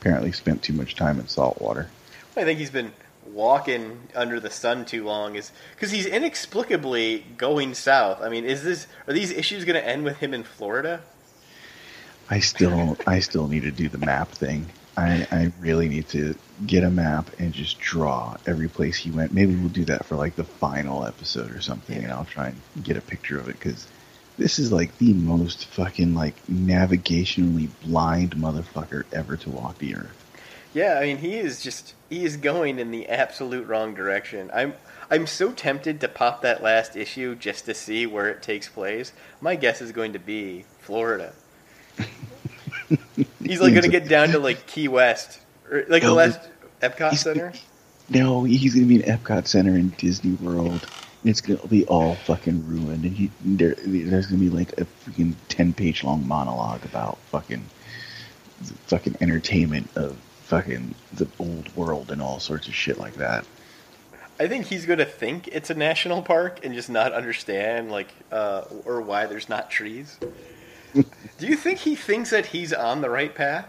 apparently spent too much time in salt water. I think he's been walking under the sun too long is because he's inexplicably going south. I mean, is this are these issues going to end with him in Florida? I still I still need to do the map thing. I, I really need to get a map and just draw every place he went. Maybe we'll do that for like the final episode or something, and I'll try and get a picture of it because this is like the most fucking like navigationally blind motherfucker ever to walk the earth. Yeah, I mean, he is just he is going in the absolute wrong direction. I'm I'm so tempted to pop that last issue just to see where it takes place. My guess is going to be Florida. He's like going to get down to like Key West, or like the last Epcot Center. No, he's gonna be in Epcot Center in Disney World. And it's gonna be all fucking ruined, and he there, there's gonna be like a freaking ten page long monologue about fucking fucking entertainment of fucking the old world and all sorts of shit like that. I think he's going to think it's a national park and just not understand like uh, or why there's not trees. Do you think he thinks that he's on the right path?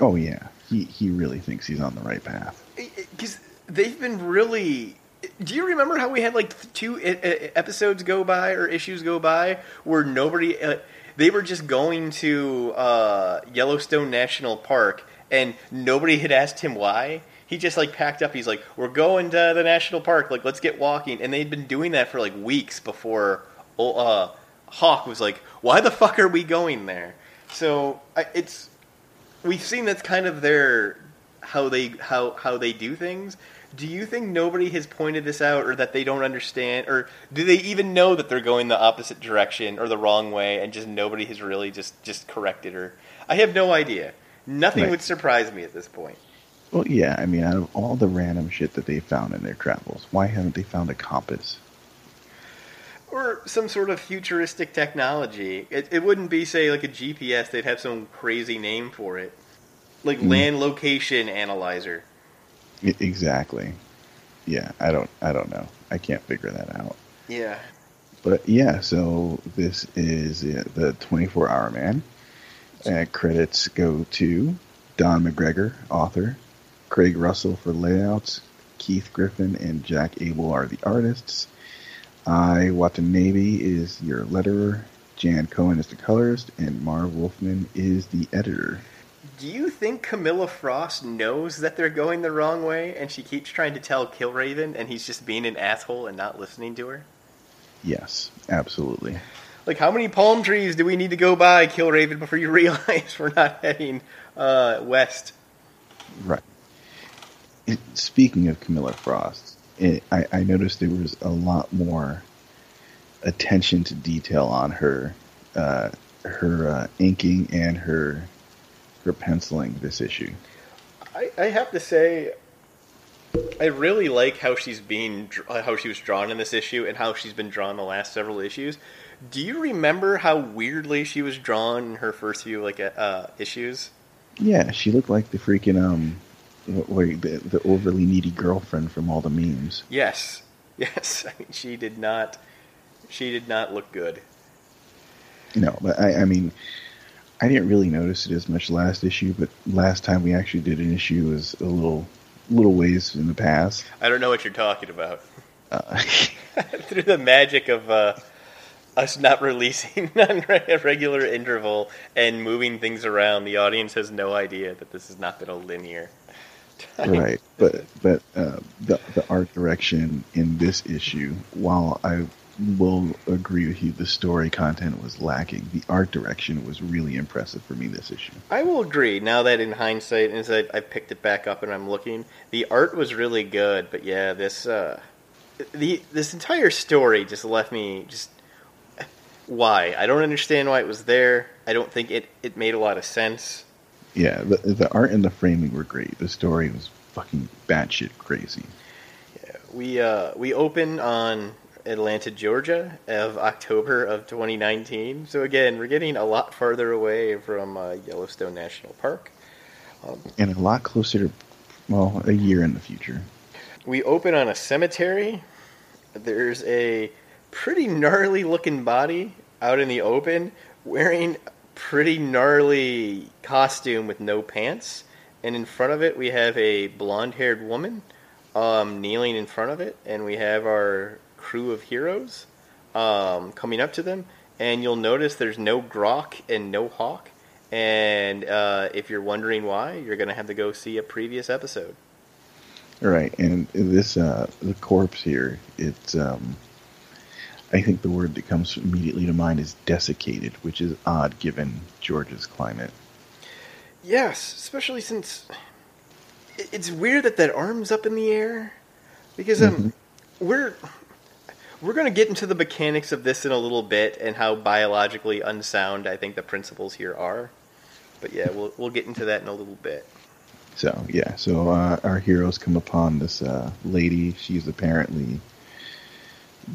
Oh yeah, he he really thinks he's on the right path. because they've been really. Do you remember how we had like two episodes go by or issues go by where nobody? Uh, they were just going to uh, Yellowstone National Park and nobody had asked him why. He just like packed up. He's like, "We're going to the national park. Like, let's get walking." And they'd been doing that for like weeks before. oh, Uh, Hawk was like, "Why the fuck are we going there?" So it's we've seen that's kind of their how they how how they do things. Do you think nobody has pointed this out, or that they don't understand, or do they even know that they're going the opposite direction or the wrong way, and just nobody has really just just corrected her? I have no idea. Nothing Right. would surprise me at this point. Well, yeah, I mean, out of all the random shit that they found in their travels, why haven't they found a compass? Or some sort of futuristic technology. It, it wouldn't be, say, like a GPS. They'd have some crazy name for it, like Hmm. land location analyzer. Exactly. Yeah, I don't I don't know. I can't figure that out. Yeah. But yeah, so this is the 24 Hour Man. Uh, credits go to Don McGregor, author, Craig Russell for layouts, Keith Griffin and Jack Abel are the artists. I Watanabe is your letterer, Jan Cohen is the colorist, and Marv Wolfman is the editor. Do you think Camilla Frost knows that they're going the wrong way and she keeps trying to tell Killraven and he's just being an asshole and not listening to her? Yes, absolutely. Like, how many palm trees do we need to go by, Killraven, before you realize we're not heading uh, west? Right. It, speaking of Camilla Frost, it, I, I noticed there was a lot more attention to detail on her, uh, her uh, inking and her her penciling this issue. I, I have to say, I really like how she's being how she was drawn in this issue and how she's been drawn the last several issues. Do you remember how weirdly she was drawn in her first few like uh, issues? Yeah, she looked like the freaking um, wait, the, the overly needy girlfriend from all the memes. Yes, yes. I mean, she did not. She did not look good. No, but I, I mean, I didn't really notice it as much last issue, but last time we actually did an issue was a little little ways in the past. I don't know what you're talking about. Uh, Through the magic of uh, us not releasing on a regular interval and moving things around, the audience has no idea that this has not been a linear. time. right, but but uh, the the art direction in this issue, while I will agree with you, the story content was lacking. The art direction was really impressive for me this issue. I will agree. Now that in hindsight, as I, I picked it back up and I'm looking, the art was really good. But yeah, this uh, the this entire story just left me just why I don't understand why it was there. I don't think it it made a lot of sense. Yeah, the the art and the framing were great. The story was fucking batshit crazy. Yeah, We uh, we open on Atlanta, Georgia, of October of 2019. So again, we're getting a lot farther away from uh, Yellowstone National Park. And a lot closer to, well, a year in the future. We open on a cemetery. There's a pretty gnarly looking body out in the open wearing pretty gnarly costume with no pants. And in front of it, we have a blonde haired woman um, kneeling in front of it. And we have our crew of heroes um, coming up to them. And you'll notice there's no Grok and no Hawk. And uh, if you're wondering why, you're going to have to go see a previous episode. Right, and this uh, the corpse here. It's um, I think the word that comes immediately to mind is desiccated, which is odd given Georgia's climate. Yes, especially since it's weird that that arm's up in the air because um we're we're going to get into the mechanics of this in a little bit and how biologically unsound I think the principles here are. But yeah, we'll we'll get into that in a little bit. So yeah, so uh, our heroes come upon this uh, lady. She's apparently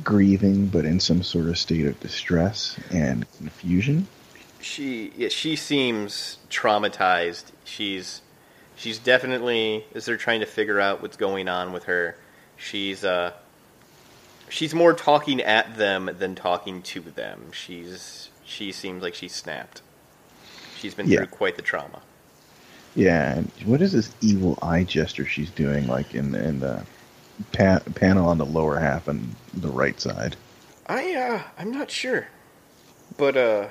grieving, but in some sort of state of distress and confusion. She yeah, she seems traumatized. She's she's definitely as they're trying to figure out what's going on with her. She's uh she's more talking at them than talking to them. She's she seems like she's snapped. She's been Yeah. through quite the trauma. Yeah, and what is this evil eye gesture she's doing, like in the, in the pa- panel on the lower half and the right side? I uh I'm not sure. But uh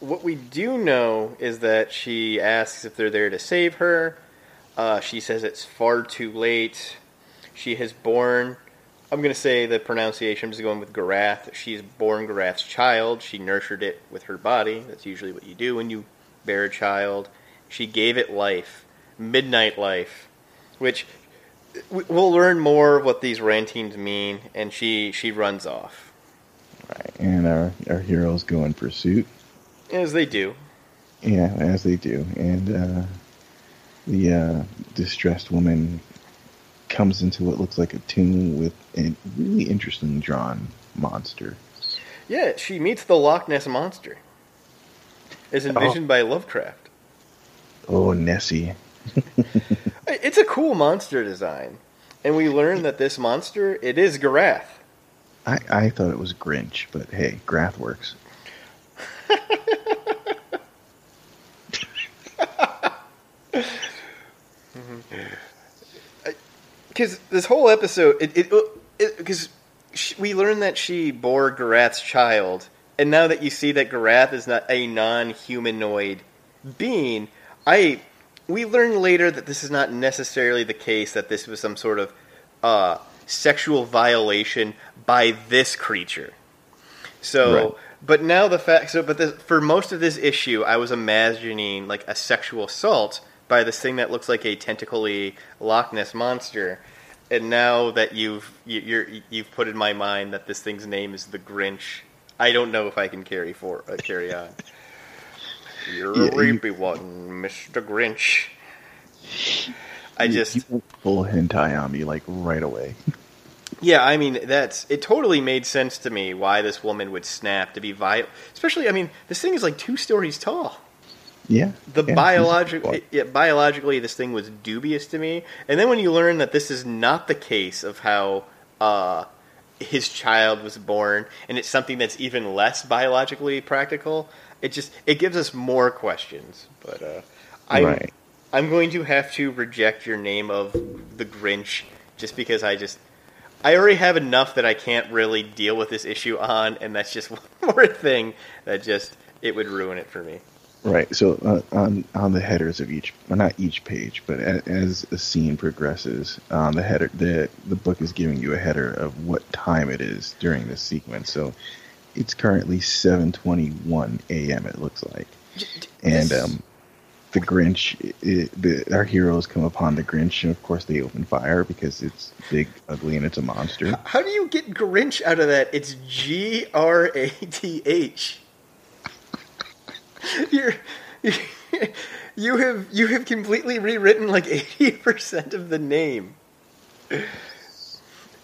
what we do know is that she asks if they're there to save her. Uh, she says it's far too late. She has born I'm gonna say the pronunciation is going with Garath. She's born Garath's child. She nurtured it with her body. That's usually what you do when you bear a child. She gave it life, midnight life, which we'll learn more of what these rantings mean. And she she runs off. Right, and our our heroes go in pursuit. As they do. Yeah, as they do, and uh, the uh, distressed woman comes into what looks like a tomb with a really interesting drawn monster. Yeah, she meets the Loch Ness monster, as envisioned by Lovecraft. Oh, Nessie! It's a cool monster design, and we learn that this monster it is Garath. I, I thought it was Grinch, but hey, Grath works. Because this whole episode, it because we learn that she bore Garath's child, and now that you see that Garath is not a non-humanoid being, I we learn later that this is not necessarily the case. That this was some sort of uh, sexual violation by this creature. So, Right. but now the fact, so, but the, for most of this issue, I was imagining like a sexual assault by this thing that looks like a tentacly Loch Ness monster. And now that you've you, you're you've put in my mind that this thing's name is the Grinch, I don't know if I can carry for uh, carry on. You're Yeah, a you- creepy one, Mister Grinch. I You- just you full hentai on me like right away. Yeah, I mean that's it. Totally made sense to me why this woman would snap to be violent. Especially, I mean, this thing is like two stories tall. Yeah. The yeah, biologic, he's- yeah, biologically, this thing was dubious to me. And then when you learn that this is not the case of how uh, his child was born, and it's something that's even less biologically practical, it just it gives us more questions. But uh, I'm Right. I'm going to have to reject your name of the Grinch just because I just I already have enough that I can't really deal with this issue on, and that's just one more thing that just it would ruin it for me. Right. So uh, on on the headers of each, well, not each page, but a, as a scene progresses, on the header, the the book is giving you a header of what time it is during this sequence. So it's currently 7:21 a.m. It looks like, and um, the Grinch, it, the, our heroes come upon the Grinch, and of course they open fire because it's big, ugly, and it's a monster. How do you get Grinch out of that? It's G R A T H. You're, you have you have completely rewritten like eighty percent of the name.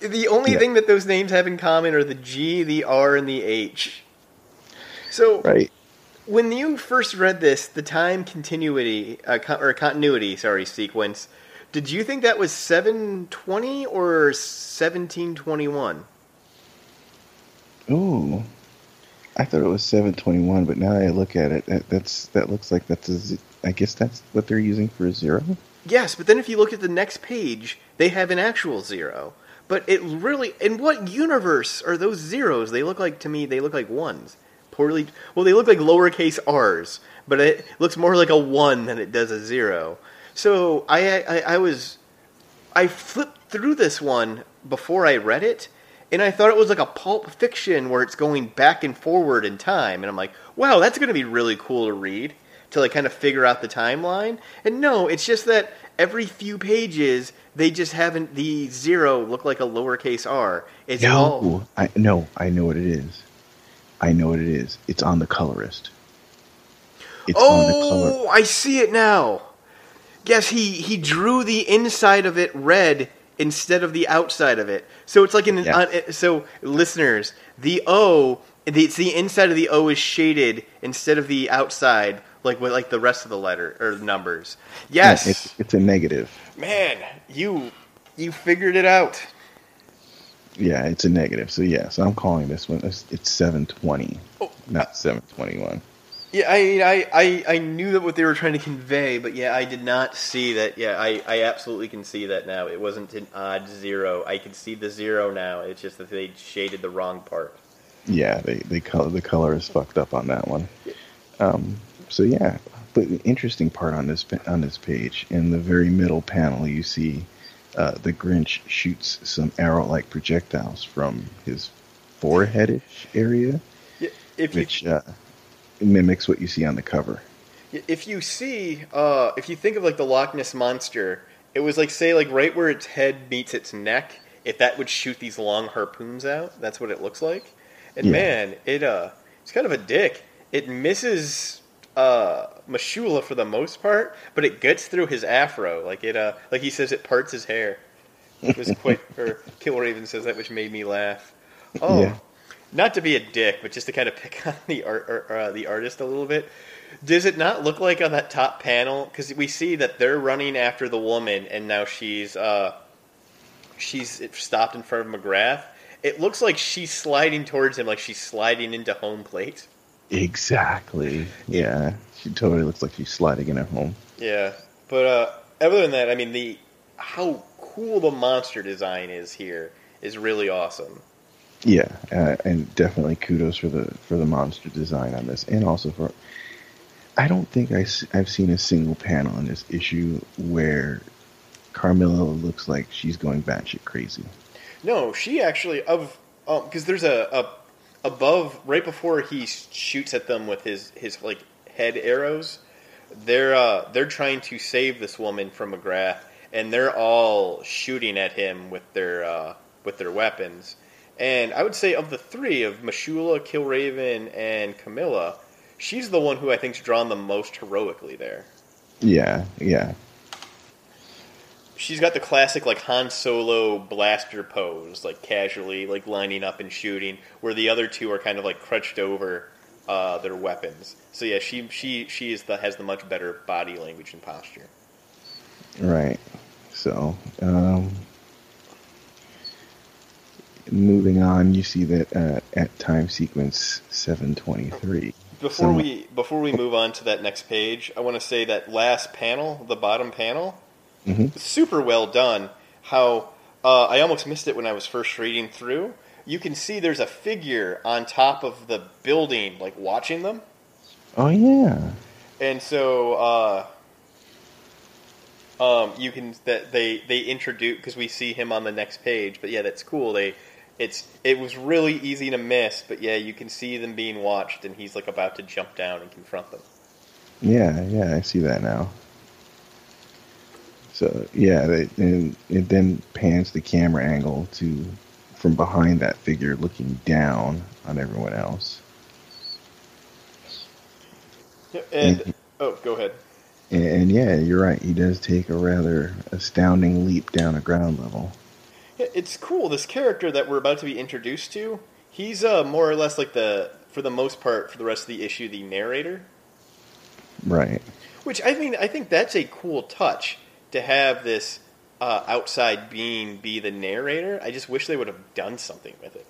The only Yeah. thing that those names have in common are the G, the R, and the H. So Right. when you first read this, the time continuity uh, co- or continuity, sorry, sequence, did you think that was 720 or 1721? Ooh. I thought it was 721, but now I look at it, that, that's that looks like that's a I guess that's what they're using for a zero. Yes, but then if you look at the next page, they have an actual zero. But it really, in what universe are those zeros? They look like to me, they look like ones. Poorly, well, they look like lowercase r's, but it looks more like a one than it does a zero. So I, I, I was, I flipped through this one before I read it, and I thought it was like a pulp fiction where it's going back and forward in time, and I'm like, wow, that's going to be really cool to read to like kind of figure out the timeline. And no, it's just that every few pages they just haven't the zero look like a lowercase r. It's all No, I no, I know what it is. I know what it is. It's on the colorist. It's on the color. Oh, I see it now. Yes, he he drew the inside of it red instead of the outside of it. So it's like an Yeah. uh, so listeners, the O, the, it's the inside of the O is shaded instead of the outside, like with like the rest of the letter or numbers. Yeah, Yes, it's it's a negative. man, you you figured it out. Yeah, it's a negative. So yeah, so I'm calling this one. It's, it's 720, Oh. not 721. Yeah, I mean, I, I, I knew that what they were trying to convey, but yeah, I did not see that. Yeah, I, I absolutely can see that now. It wasn't an odd zero. I can see the zero now. It's just that they shaded the wrong part. Yeah, they they color the color is fucked up on that one. Um, so yeah, but the interesting part on this on this page in the very middle panel, you see uh, the Grinch shoots some arrow-like projectiles from his foreheadish area, Yeah, If you which uh, mimics what you see on the cover. if you see, uh, if you think of like the Loch Ness monster, it was like say like right where its head meets its neck. If that would shoot these long harpoons out, that's what it looks like. And Yeah. man, it uh, it's kind of a dick. It misses uh M'Shulla for the most part, but it gets through his afro. Like it uh, like he says, it parts his hair. It was quite. or Killraven says that, which made me laugh. Oh, Yeah. not to be a dick, but just to kind of pick on the art or, uh, the artist a little bit. Does it not look like on that top panel? Because we see that they're running after the woman, and now she's uh, she's stopped in front of McGrath. It looks like she's sliding towards him, like she's sliding into home plate. Exactly. Yeah, she totally looks like she's sliding in at home. Yeah, but uh, other than that, I mean the how cool the monster design is here is really awesome. Yeah, uh, and definitely kudos for the for the monster design on this, and also for. I don't think I, I've seen a single panel in this issue where Carmilla looks like she's going batshit crazy. No, she actually of because there's a, a above, right before he shoots at them with his his like head arrows, they're uh, they're trying to save this woman from McGrath, and they're all shooting at him with their uh, with their weapons. And I would say of the three of M'Shulla, Killraven, and Camilla, she's the one who I think's drawn the most heroically there. Yeah, yeah. She's got the classic like Han Solo blaster pose, like casually like lining up and shooting, where the other two are kind of like crouched over uh, their weapons. So yeah, she she she is the has the much better body language and posture. Right. So, um, moving on, you see that uh, at time sequence 723. Before Some- we before we move on to that next page, I want to say that last panel, the bottom panel, Mhm. super well done. How uh, I almost missed it when I was first reading through. You can see there's a figure on top of the building, like watching them, Oh, yeah. and so uh, um, you can that they they introduce because we see him on the next page. But yeah, that's cool. They it's it was really easy to miss, but yeah, you can see them being watched, and he's like about to jump down and confront them. Yeah, yeah, I see that now. So, yeah, they, and it then pans the camera angle to from behind that figure looking down on everyone else. Yeah, And Mhm. oh, go ahead. And, and yeah, you're right. He does take a rather astounding leap down a ground level. Yeah, it's cool. This character that we're about to be introduced to, he's uh, more or less like the, for the most part, for the rest of the issue, the narrator. Right. Which I mean, I think that's a cool touch to have this uh, outside being be the narrator. I just wish they would have done something with it.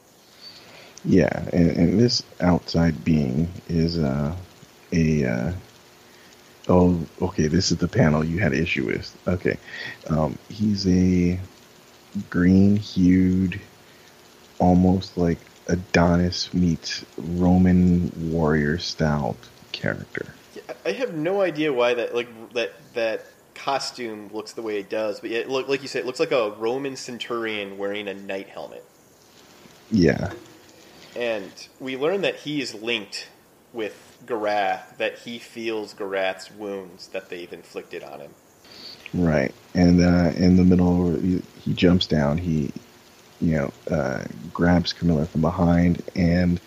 Yeah, and, and this outside being is uh, a. Uh, oh, okay. This is the panel you had issue with. Okay, um, he's a green-hued, almost like Adonis meets Roman warrior style character. I I have no idea why that like that that costume looks the way it does, but it look like you said, it looks like a Roman centurion wearing a knight helmet. Yeah, And we learn that he is linked with Garath, that he feels Garath's wounds that they've inflicted on him. right. And uh, in the middle, he, he jumps down. He, you know, uh, grabs Camilla from behind, and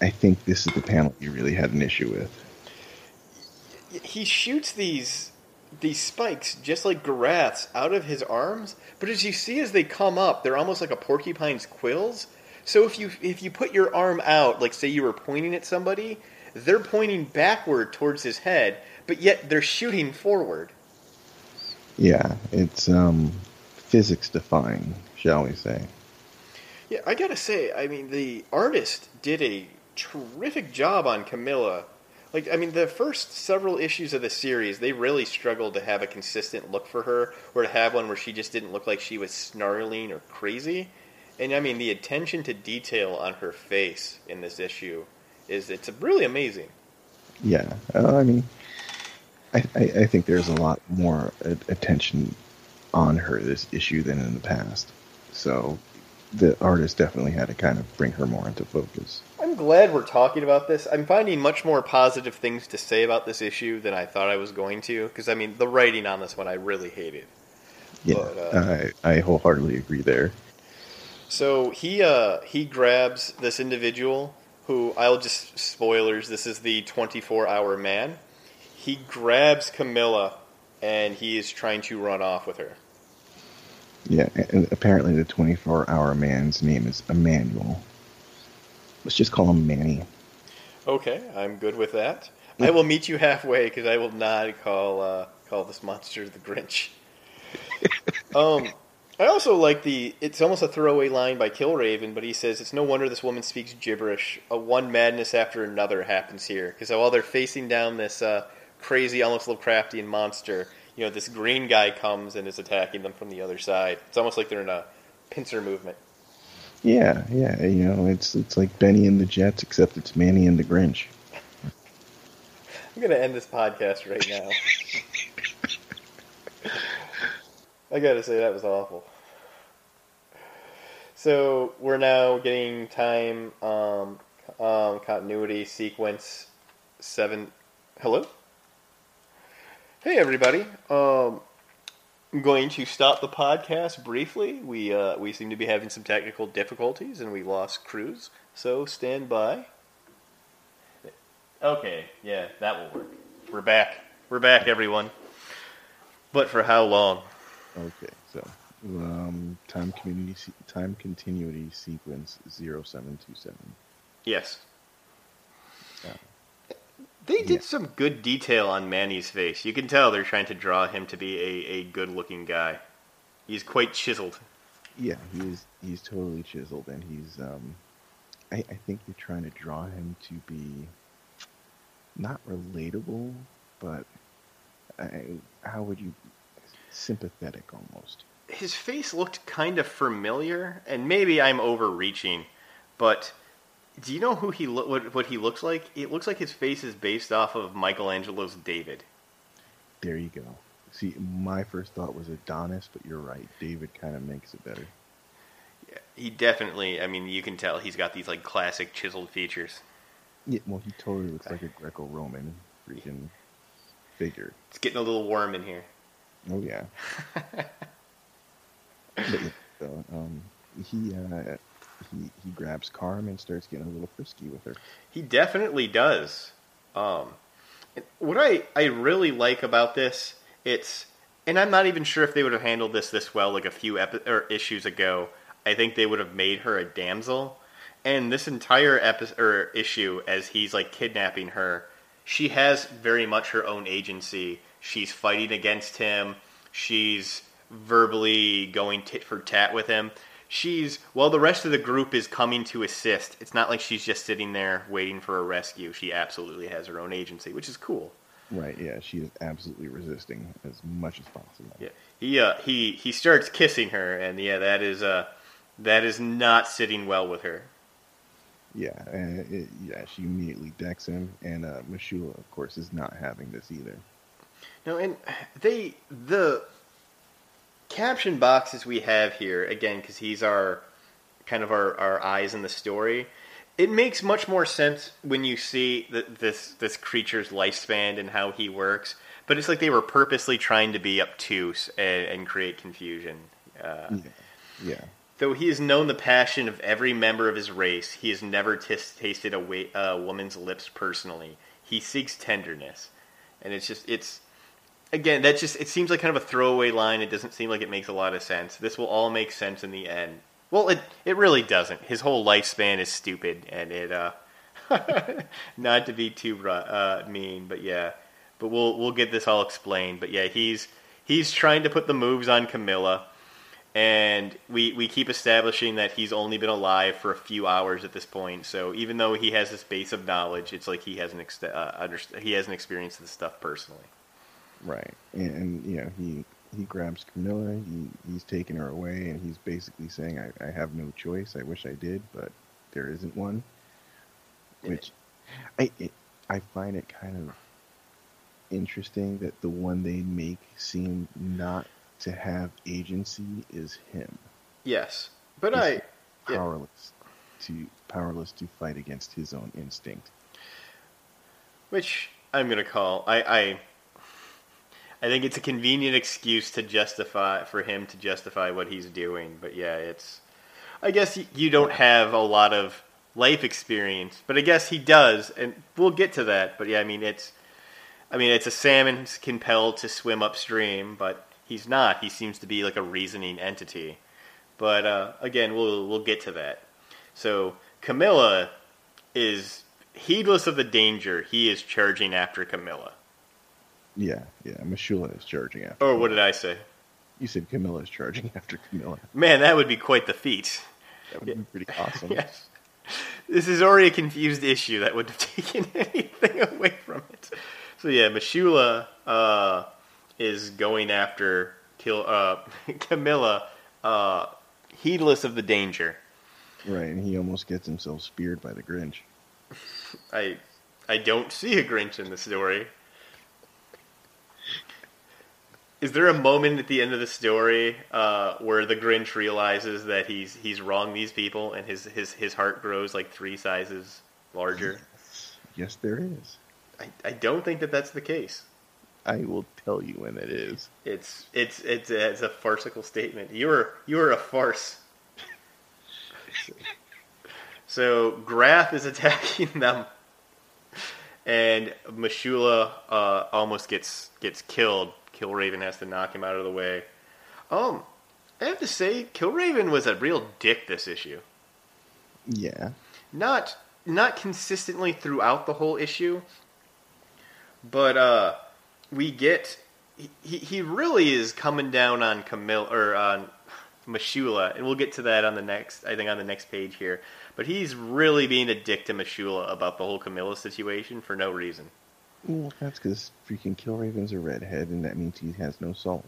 I think this is the panel you really had an issue with. He shoots these these spikes just like Garath's out of his arms, but as you see as they come up, they're almost like a porcupine's quills. So if you if you put your arm out, like say you were pointing at somebody, they're pointing backward towards his head, but yet they're shooting forward. Yeah, it's um, physics defying, shall we say? Yeah, I gotta say, I mean, the artist did a terrific job on Camilla. Like, I mean, the first several issues of the series, they really struggled to have a consistent look for her, or to have one where she just didn't look like she was snarling or crazy. And I mean, the attention to detail on her face in this issue is it's really amazing. Yeah, uh, I mean, I, I, I think there's a lot more attention on her this issue than in the past. So the artist definitely had to kind of bring her more into focus. I'm glad we're talking about this. I'm finding much more positive things to say about this issue than I thought I was going to, because I mean, the writing on this one I really hated. Yeah, But, uh, I, I wholeheartedly agree there. So he uh, he grabs this individual who I'll just spoilers. This is the 24 hour man. He grabs Camilla and he is trying to run off with her. Yeah, and apparently the 24 hour man's name is Emmanuel. Let's just call him Manny. Okay, I'm good with that. I will meet you halfway because I will not call uh, call this monster the Grinch. um, I also like the. It's almost a throwaway line by Killraven, but he says it's no wonder this woman speaks gibberish. A one madness after another happens here because while they're facing down this uh, crazy, almost Lovecraftian monster, you know, this green guy comes and is attacking them from the other side. It's almost like they're in a pincer movement. Yeah, yeah, you know, it's it's like Bennie and the Jets, except it's Manny and the Grinch. I'm gonna end this podcast right now. I gotta say that was awful. So we're now getting time um, um, continuity sequence seven. Hello. Hey everybody. Um, I'm going to stop the podcast briefly. We uh, we seem to be having some technical difficulties and we lost Cruz. So stand by. Okay, yeah, that will work. We're back. We're back, everyone. But for how long? Okay, so um, time community time continuity sequence 0727. Yes. They did Yeah. some good detail on Manny's face. You can tell they're trying to draw him to be a, a good looking guy. He's quite chiseled. Yeah, he's he's totally chiseled, and he's um, I, I think they're trying to draw him to be not relatable, but I, how would you sympathetic almost? His face looked kind of familiar, and maybe I'm overreaching, but do you know who he lo- what, what he looks like? It looks like his face is based off of Michelangelo's David. There you go. See, my first thought was Adonis, but you're right. David kind of makes it better. Yeah, he definitely. I mean, you can tell he's got these like classic chiseled features. Yeah, well, he totally looks like a Greco-Roman freaking figure. It's getting a little warm in here. Oh yeah. but yeah, so, um, he uh, he he grabs Carm and starts getting a little frisky with her. He definitely does. Um, what I, I really like about this, it's, and I'm not even sure if they would have handled this this well like a few epi- or issues ago. I think they would have made her a damsel, and this entire episode or issue, as he's like kidnapping her, she has very much her own agency. She's fighting against him. She's verbally going tit for tat with him. She's well the rest of the group is coming to assist. It's not like she's just sitting there waiting for a rescue. She absolutely has her own agency, which is cool. Right? Yeah, she is absolutely resisting as much as possible. Yeah, he uh, he he starts kissing her, and yeah, that is uh that is not sitting well with her. Yeah, and it, yeah, she immediately decks him, and uh, M'Shulla, of course, is not having this either. No, and they the caption boxes we have here again because he's our kind of our, our eyes in the story. It makes much more sense when you see the, this this creature's lifespan and how he works. But it's like they were purposely trying to be obtuse and, and create confusion. Uh, Yeah, yeah, Though he has known the passion of every member of his race, he has never tis- tasted a wa- uh, woman's lips personally. He seeks tenderness, and it's just it's again that just it seems like kind of a throwaway line. It doesn't seem like it makes a lot of sense. This will all make sense in the end. Well, it it really doesn't. His whole lifespan is stupid, and it uh, not to be too uh, mean, but yeah. But we'll we'll get this all explained. But yeah, he's he's trying to put the moves on Camilla and we, we keep establishing that he's only been alive for a few hours at this point. So even though he has this base of knowledge, it's like he hasn't ex- uh, he hasn't experienced this stuff personally. Right. And, and you know, he he grabs Camilla. He he's taking her away, and he's basically saying, "I, I have no choice. I wish I did, but there isn't one." Which I it, I find it kind of interesting that the one they make seem not to have agency is him. Yes, but He's I yeah. powerless to powerless to fight against his own instinct. which I'm gonna call I, I I think it's a convenient excuse to justify for him to justify what he's doing. But yeah, it's I guess you don't have a lot of life experience, but I guess he does, and we'll get to that. But yeah, I mean it's I mean it's a salmon compelled to swim upstream, but he's not. He seems to be like a reasoning entity. But uh, again, we'll we'll get to that. So Camilla is heedless of the danger. He is charging after Camilla. Yeah, yeah. M'Shulla is charging after. Or what did I say? You said Camilla is charging after Camilla. Man, that would be quite the feat. That would be pretty awesome. Yes. This is already a confused issue that would have taken anything away from it. So yeah, M'Shulla uh, is going after kill uh, Camilla, uh, heedless of the danger. Right, and he almost gets himself speared by the Grinch. I I don't see a Grinch in the story. Is there a moment at the end of the story uh, where the Grinch realizes that he's he's wronged these people and his his his heart grows like three sizes larger? Yes, there is. I, I don't think that that's the case. I will tell you when it is. It's it's it's a, it's a farcical statement. You're you're a farce. so Graff is attacking them, and M'Shulla uh, almost gets gets killed. Killraven has to knock him out of the way. Um, I have to say, Killraven was a real dick this issue. Yeah. Not not consistently throughout the whole issue, but uh, we get he he really is coming down on Camille or on M'Shulla, and we'll get to that on the next I think on the next page here. But he's really being a dick to M'Shulla about the whole Camilla situation for no reason. Well, that's because freaking Killraven's a redhead, and that means he has no soul.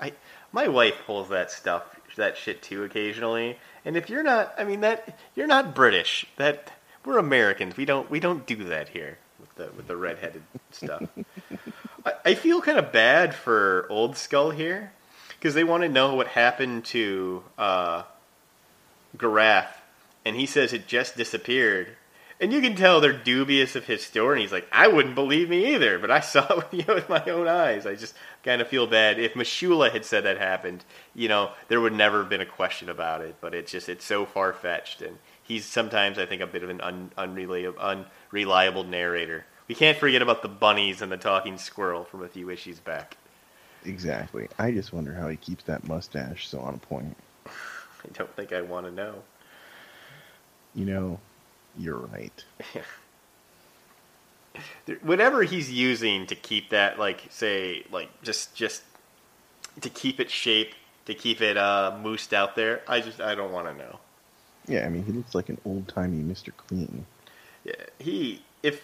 I my wife pulls that stuff that shit too occasionally. And if you're not, I mean that you're not British. That we're Americans. We don't we don't do that here with the with the redheaded stuff. I, I feel kind of bad for Old Skull here because they want to know what happened to uh, Garath, and he says it just disappeared. And you can tell they're dubious of his story. And he's like, I wouldn't believe me either, but I saw it with, you know, with my own eyes. I just kind of feel bad. If M'Shulla had said that happened, you know, there would never have been a question about it. But it's just, it's so far fetched. And he's sometimes, I think, a bit of an un, unreliable, unreliable narrator. We can't forget about the bunnies and the talking squirrel from a few issues back. Exactly. I just wonder how he keeps that mustache so on point. I don't think I want to know. You know, you're right. Whatever he's using to keep that, like, say, like, just, just to keep it shape, to keep it uh, moosed out there, I just, I don't want to know. Yeah, I mean, he looks like an old timey Mr. Clean. Yeah, he, if,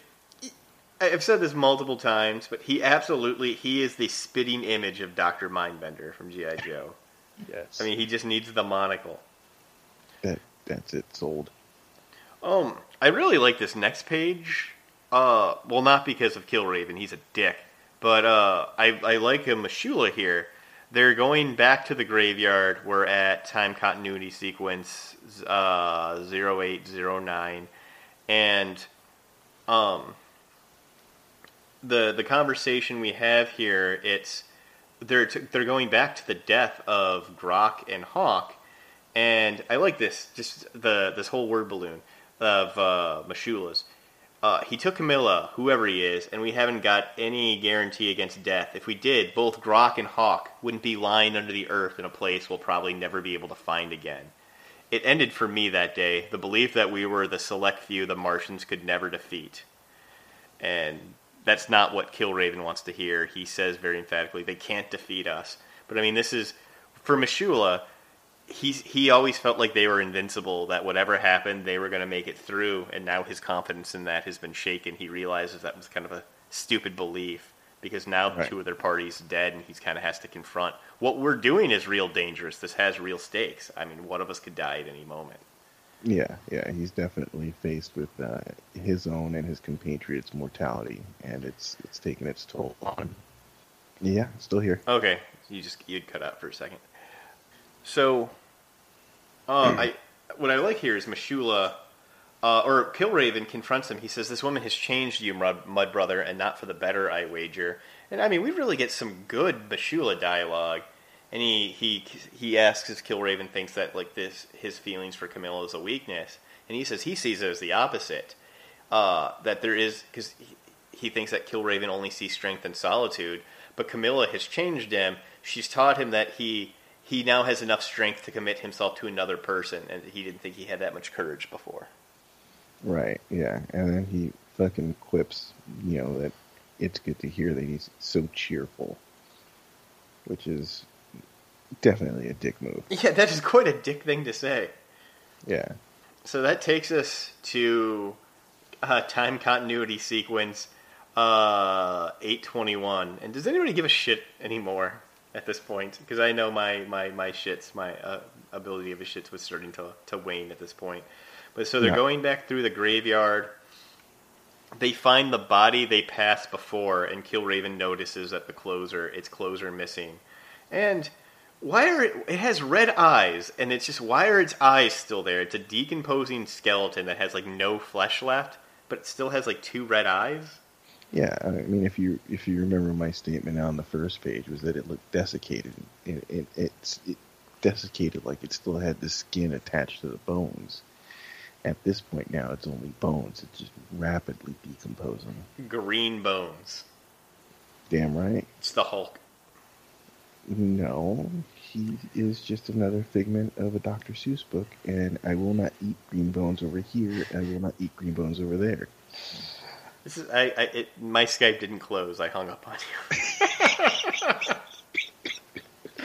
I've said this multiple times, but he absolutely, he is the spitting image of Dr. Mindbender from G.I. Joe. Yes. I mean, he just needs the monocle. that that's it. Sold. Um, I really like this next page. Uh, well, not because of Killraven, he's a dick, but uh, I I like him, M'Shulla here. They're going back to the graveyard. We're at time continuity sequence uh, 0809, and um, the the conversation we have here it's they're t- they're going back to the death of Grok and Hawk, and I like this just the this whole word balloon of uh, M'Shulla's. Uh, he took Camilla, whoever he is, and we haven't got any guarantee against death. If we did, both Grok and Hawk wouldn't be lying under the earth in a place we'll probably never be able to find again. It ended for me that day, the belief that we were the select few the Martians could never defeat. And that's not what Killraven wants to hear. He says very emphatically, they can't defeat us. But I mean, this is, for M'Shulla, he's he always felt like they were invincible. That whatever happened, they were going to make it through. And now his confidence in that has been shaken. He realizes that was kind of a stupid belief because now Right. two of their parties dead, and he kind of has to confront what we're doing is real dangerous. This has real stakes. I mean, one of us could die at any moment. Yeah, yeah, he's definitely faced with uh, his own and his compatriots' mortality, and it's it's taken its toll on him. Yeah, still here. Okay, you just you'd cut out for a second. So, uh, I what I like here is M'Shulla, uh, or Killraven confronts him. He says, "This woman has changed you, Mud, Brother, and not for the better, I wager." And I mean, we really get some good M'Shulla dialogue. And he he he asks if Killraven thinks that like this his feelings for Camilla is a weakness, and he says he sees it as the opposite. Uh, that there is because he, he thinks that Killraven only sees strength in solitude, but Camilla has changed him. She's taught him that he he now has enough strength to commit himself to another person, and he didn't think he had that much courage before. Right, yeah, and then he fucking quips, you know, that it's good to hear that he's so cheerful, which is definitely a dick move. Yeah, that is quite a dick thing to say. Yeah, So that takes us to uh, time continuity sequence uh, 821. And does anybody give a shit anymore at this point? Because I know my, my, my shits, my uh, ability of a shits was starting to, to wane at this point. But so they're Yeah. going back through the graveyard. they find the body they passed before, and Killraven notices that the clothes are its clothes are missing, and why are it, it has red eyes, and it's just why are its eyes still there? It's a decomposing skeleton that has like no flesh left, but it still has like two red eyes. Yeah, I mean, if you if you remember my statement on the first page was that it looked desiccated. It, it it's it desiccated like it still had the skin attached to the bones. At this point now, it's only bones. It's just rapidly decomposing. Green bones. Damn right. It's the Hulk. No, he is just another figment of a Dr. Seuss book, and I will not eat green bones over here. I will not eat green bones over there. This is I, I it, my Skype didn't close. I hung up on you.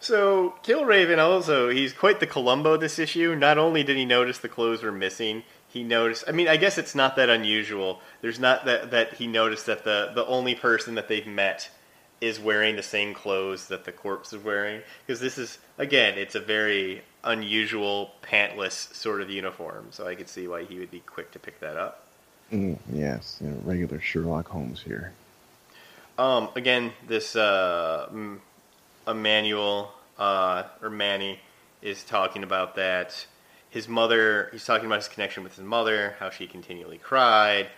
so Killraven also he's quite the Columbo this issue. Not only did he notice the clothes were missing, he noticed. I mean, I guess it's not that unusual. There's not that that he noticed that the the only person that they've met is wearing the same clothes that the corpse is wearing because this is again it's a very unusual pantless sort of uniform so i could see why he would be quick to pick that up Mm, yes, you know, regular Sherlock Holmes here. um, again this uh, emmanuel uh, or manny is talking about that his mother he's talking about his connection with his mother how she continually cried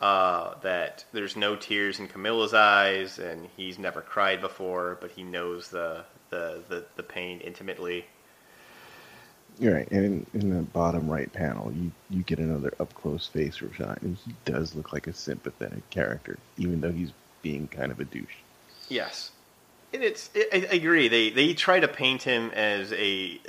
uh, that there's no tears in Camilla's eyes, and he's never cried before, but he knows the the, the, the pain intimately. You're right, and in, in the bottom right panel, you, you get another up close face shot, and he does look like a sympathetic character, even though he's being kind of a douche. Yes, and it's I, I agree. They they try to paint him as a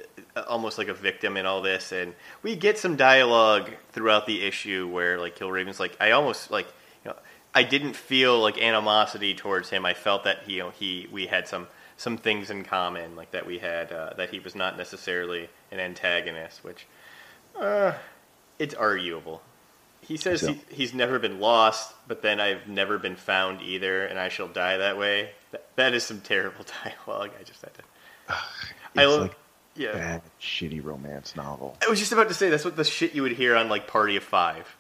almost like a victim in all this, and we get some dialogue throughout the issue where like Killraven's like I almost like you know I didn't feel like animosity towards him. I felt that he you know he we had some some things in common, like that we had uh, that he was not necessarily an antagonist, which uh, it's arguable. He says So- he, he's never been lost, but then I've never been found either, and I shall die that way. That, that is some terrible dialogue. I just had to. I It's love. like yeah, bad, shitty romance novel. I was just about to say that's what the shit you would hear on like Party of Five.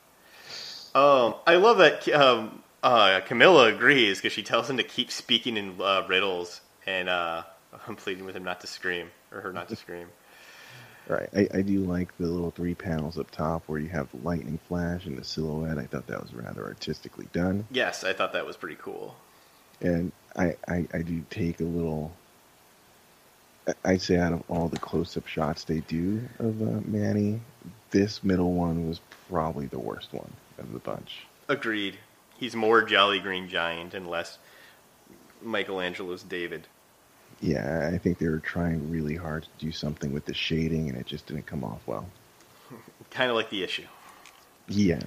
Um, I love that um, uh, Camilla agrees because she tells him to keep speaking in uh, riddles, and uh, I'm pleading with him not to scream or her not to scream. Right, I, I do like the little three panels up top where you have the lightning flash and the silhouette. I thought that was rather artistically done. Yes, I thought that was pretty cool. and I, I, I do take a little. I'd say out of all the close-up shots they do of uh, Manny, this middle one was probably the worst one of the bunch. Agreed. He's more Jolly Green Giant and less Michelangelo's David. Yeah, I think they were trying really hard to do something with the shading, and it just didn't come off well. Kind of like the issue. Yeah,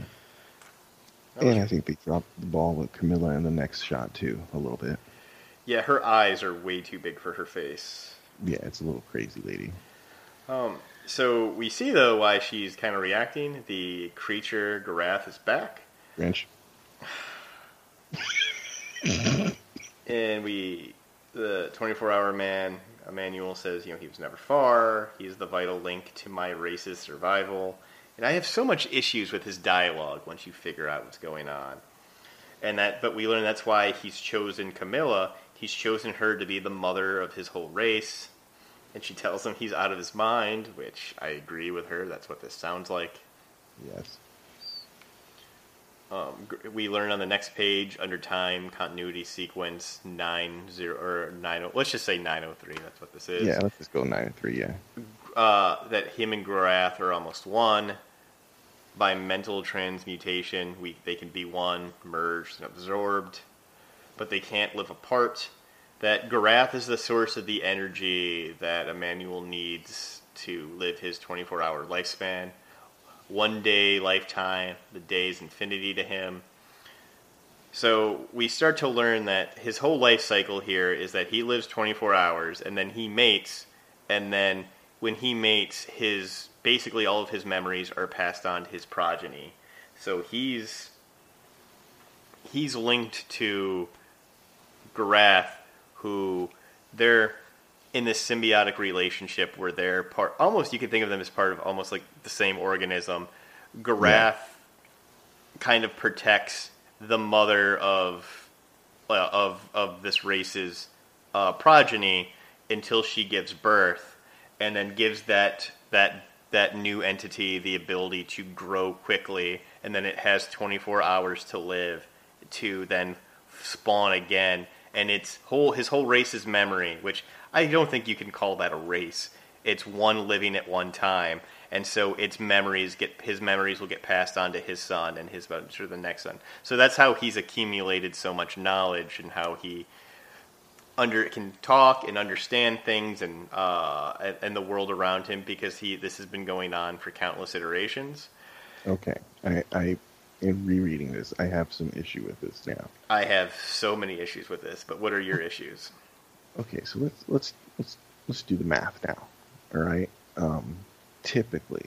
was- and I think they dropped the ball with Camilla in the next shot too, a little bit. Yeah, her eyes are way too big for her face. Yeah, it's a little crazy, lady. Um, so we see though why she's kind of reacting. The creature Garath is back, Grinch. and we the 24 hour man Emmanuel says, you know, he was never far. He's the vital link to my race's survival. And I have so much issues with his dialogue once you figure out what's going on. And that, but we learn that's why he's chosen Camilla. He's chosen her to be the mother of his whole race. And she tells him he's out of his mind, which I agree with her. That's what this sounds like. Yes. Um, we learn on the next page under time continuity sequence nine zero or nine. Let's just say nine oh three. That's what this is. Yeah, let's just go nine and three. Yeah. Uh, that him and Gorath are almost one by mental transmutation. We they can be one, merged and absorbed, but they can't live apart. That Gorath is the source of the energy that Emmanuel needs to live his 24 hour lifespan. One day lifetime, the day is infinity to him. So we start to learn that his whole life cycle here is that he lives 24 hours and then he mates, and then when he mates, his basically all of his memories are passed on to his progeny. So he's he's linked to Garath, who they're in this symbiotic relationship where they're part. Almost, you could think of them as part of almost like the same organism. Garath kind of protects the mother of uh, of of this race's uh, progeny until she gives birth, and then gives that that that new entity the ability to grow quickly, and then it has 24 hours to live to then spawn again. And its whole his whole race's memory, which I don't think you can call that a race. It's one living at one time, and so its memories get his memories will get passed on to his son and his to the next son. So that's how he's accumulated so much knowledge and how he under can talk and understand things and uh, and, and the world around him because he this has been going on for countless iterations. Okay, I, I in rereading this, I have some issue with this now. I have so many issues with this, but what are your issues? Okay, so let's let's let's let's do the math now. All right. Um, typically,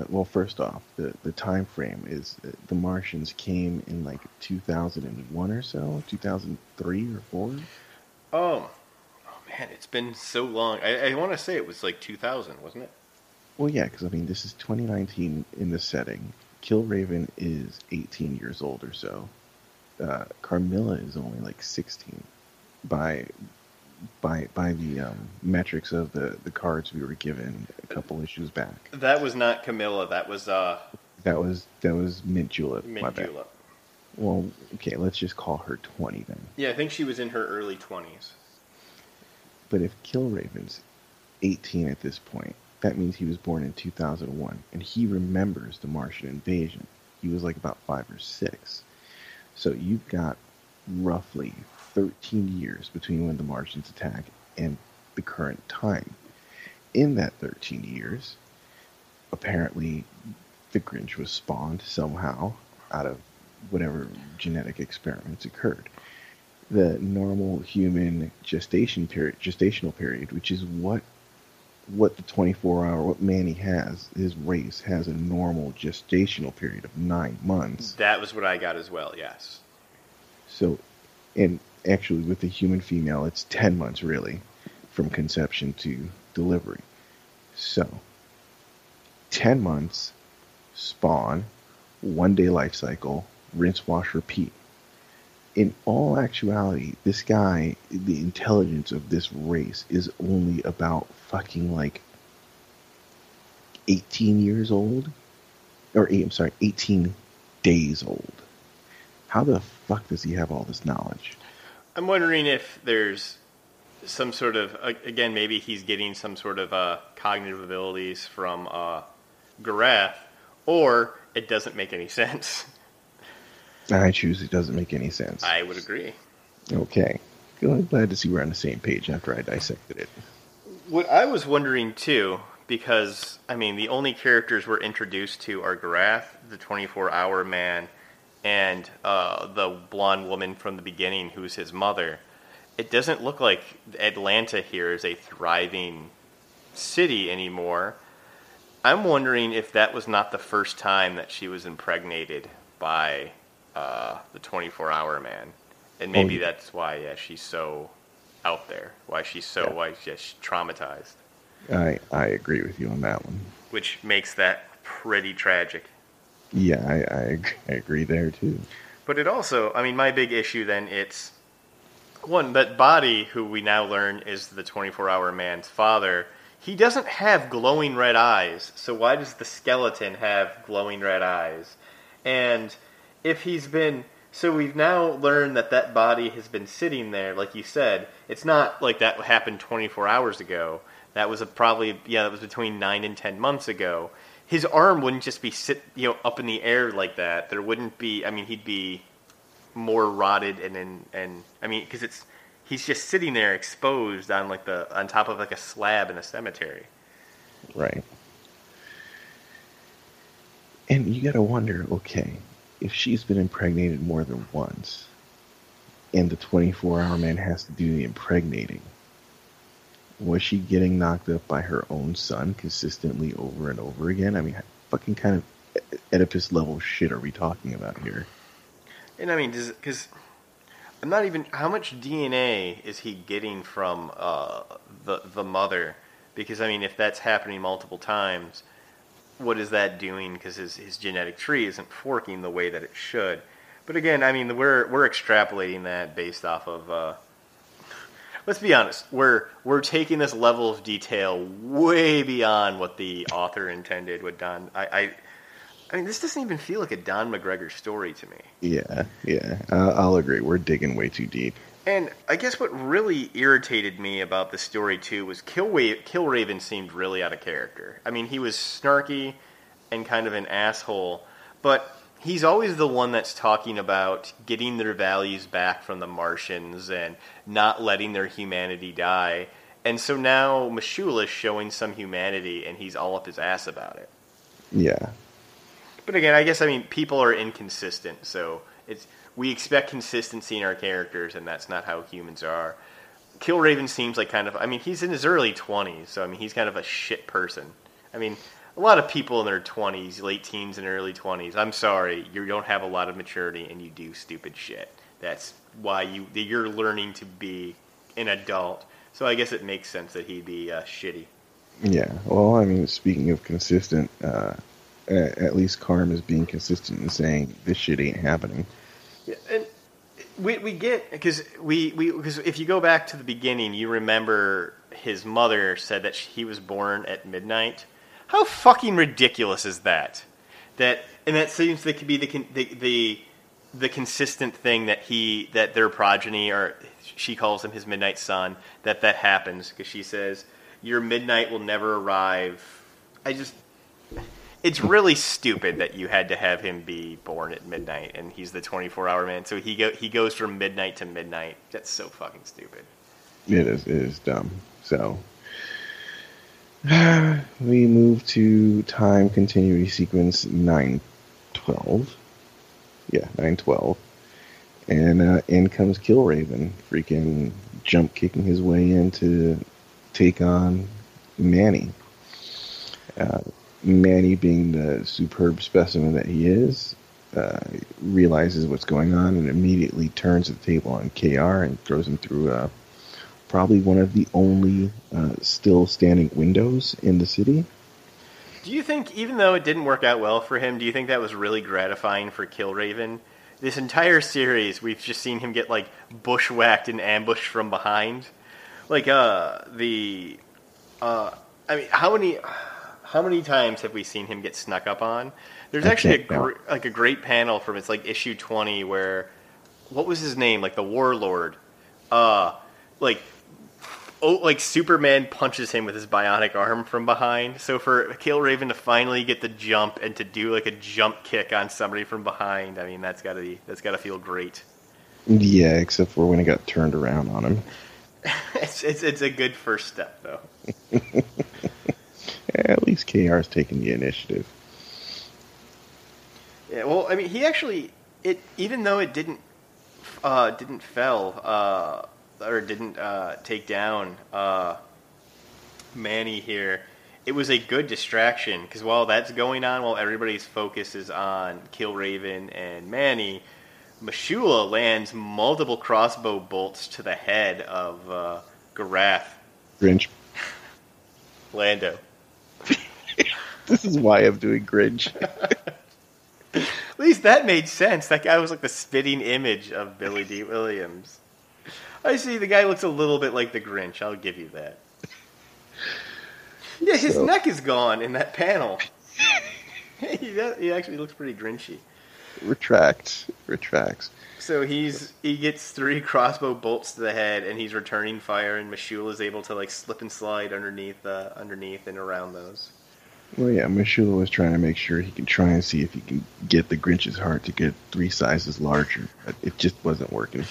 uh, well, first off, the the time frame is uh, the Martians came in like 2001 or so, 2003 or four. Oh, oh man, it's been so long. I, I want to say it was like 2000, wasn't it? Well, yeah, because I mean, this is 2019 in the setting. Killraven is 18 years old or so. Uh, Carmilla is only like 16 by by by the um, metrics of the the cards we were given a couple issues back. That was not Camilla. That was uh. That was that was Mint Julep. Mint Julep. Well, okay, let's just call her 20 then. Yeah, I think she was in her early 20s. But if Killraven's 18 at this point, that means he was born in 2001, and he remembers the Martian invasion. He was like about five or six. So you've got roughly 13 years between when the Martians attack and the current time. In that 13 years, apparently the Grinch was spawned somehow out of whatever genetic experiments occurred. The normal human gestation period, gestational period, which is what what the 24 hour what Manny has, his race has a normal gestational period of nine months. That was what I got as well. Yes. So, and actually with a human female, it's 10 months really from conception to delivery. So, 10 months, spawn, one day life cycle, rinse, wash, repeat. In all actuality, this guy, the intelligence of this race is only about fucking like 18 years old. Or, I'm sorry, 18 days old. How the fuck does he have all this knowledge? I'm wondering if there's some sort of, again, maybe he's getting some sort of uh, cognitive abilities from uh, Garath, or it doesn't make any sense. I choose it doesn't make any sense. I would agree. Okay. Good. Glad to see we're on the same page after I dissected it. What I was wondering too, because I mean, the only characters we're introduced to are Garath, the 24-hour man, and uh, the blonde woman from the beginning, who's his mother. It doesn't look like Atlanta here is a thriving city anymore. I'm wondering if that was not the first time that she was impregnated by uh, the 24 hour man. And maybe oh, yeah. that's why yeah, she's so out there, why she's so yeah. why she's traumatized. I I agree with you on that one. Which makes that pretty tragic. Yeah, I, I, I agree there too. But it also, I mean, my big issue then it's one that body, who we now learn is the 24 hour man's father. He doesn't have glowing red eyes, so why does the skeleton have glowing red eyes? And if he's been so we've now learned that that body has been sitting there, like you said. It's not like that happened 24 hours ago. That was a probably yeah, that was between nine and ten months ago. His arm wouldn't just be sit you know up in the air like that. There wouldn't be. I mean, he'd be more rotted and and, and I mean because it's he's just sitting there exposed on like the on top of like a slab in a cemetery. Right. And you got to wonder, okay, if she's been impregnated more than once, and the 24 hour man has to do the impregnating, was she getting knocked up by her own son consistently over and over again? I mean, fucking kind of Oedipus level shit are we talking about here? And I mean, because I'm not even. How much DNA is he getting from uh, the the mother? Because I mean, if that's happening multiple times, what is that doing? Because his his genetic tree isn't forking the way that it should. But again, I mean, we're we're extrapolating that based off of. Uh, let's be honest. We're we're taking this level of detail way beyond what the author intended. With Don, I, I, I mean, this doesn't even feel like a Don McGregor story to me. Yeah, yeah, uh, I'll agree. We're digging way too deep. And I guess what really irritated me about the story too was Killwa- Killraven seemed really out of character. I mean, he was snarky and kind of an asshole, but he's always the one that's talking about getting their values back from the Martians and not letting their humanity die. And so now M'Shulla is showing some humanity, and he's all up his ass about it. Yeah, But again, I guess I mean people are inconsistent, so it's we expect consistency in our characters, and that's not how humans are. Killraven seems like kind of I mean he's in his early twenties, so I mean he's kind of a shit person. I mean a lot of people in their twenties, late teens and early twenties. I'm sorry, you don't have a lot of maturity and you do stupid shit. That's why you you're learning to be an adult. So I guess it makes sense that he'd be uh, shitty. yeah. Well, I mean, speaking of consistent, uh, at, least Karm is being consistent in saying this shit ain't happening. Yeah, and we we get because we we because if you go back to the beginning, you remember his mother said that he was born at midnight. How fucking ridiculous is that? That and that seems to be the the the, the consistent thing that he that their progeny or she calls him his midnight son that that happens because she says your midnight will never arrive. I just it's really stupid that you had to have him be born at midnight and he's the 24 hour man so he go he goes from midnight to midnight that's so fucking stupid It is. It is dumb. So we move to time continuity sequence nine twelve. Yeah, nine twelve. And uh, in comes Killraven, freaking jump kicking his way in to take on Manny. Uh, Manny, being the superb specimen that he is, uh, realizes what's going on and immediately turns the table on KR and throws him through uh, probably one of the only uh, still standing windows in the city. do you think even though it didn't work out well for him do you think that was really gratifying for killraven? This entire series we've just seen him get like bushwhacked and ambushed from behind. Like uh the uh i mean how many how many times have we seen him get snuck up on? There's I actually a gr- like a great panel from it's like issue 20 where what was his name? Like the warlord. Uh like oh like superman punches him with his bionic arm from behind so for Killraven to finally get the jump and to do like a jump kick on somebody from behind i mean that's gotta be that's gotta feel great Yeah, except for when it got turned around on him. it's, it's it's a good first step though At least KR's taking the initiative. Yeah, well, I mean, he actually it even though it didn't uh, didn't fell uh, or didn't uh, take down uh, Manny here. It was a good distraction because while that's going on, while everybody's focus is on Killraven and Manny, M'Shulla lands multiple crossbow bolts to the head of uh, Garath Grinch. Lando. This is why I'm doing Grinch. At least that made sense. That guy was like the spitting image of Billy Dee Williams. I see. The guy looks a little bit like the Grinch. I'll give you that. Yeah, his So- neck is gone in that panel. he, he actually looks pretty Grinchy. Retracts. Retracts. So he's he gets three crossbow bolts to the head, and he's returning fire. And Mashul is able to like slip and slide underneath, uh, underneath and around those. Well, yeah, M'Shulla was trying to make sure he can try and see if he can get the Grinch's heart to get three sizes larger, but it just wasn't working.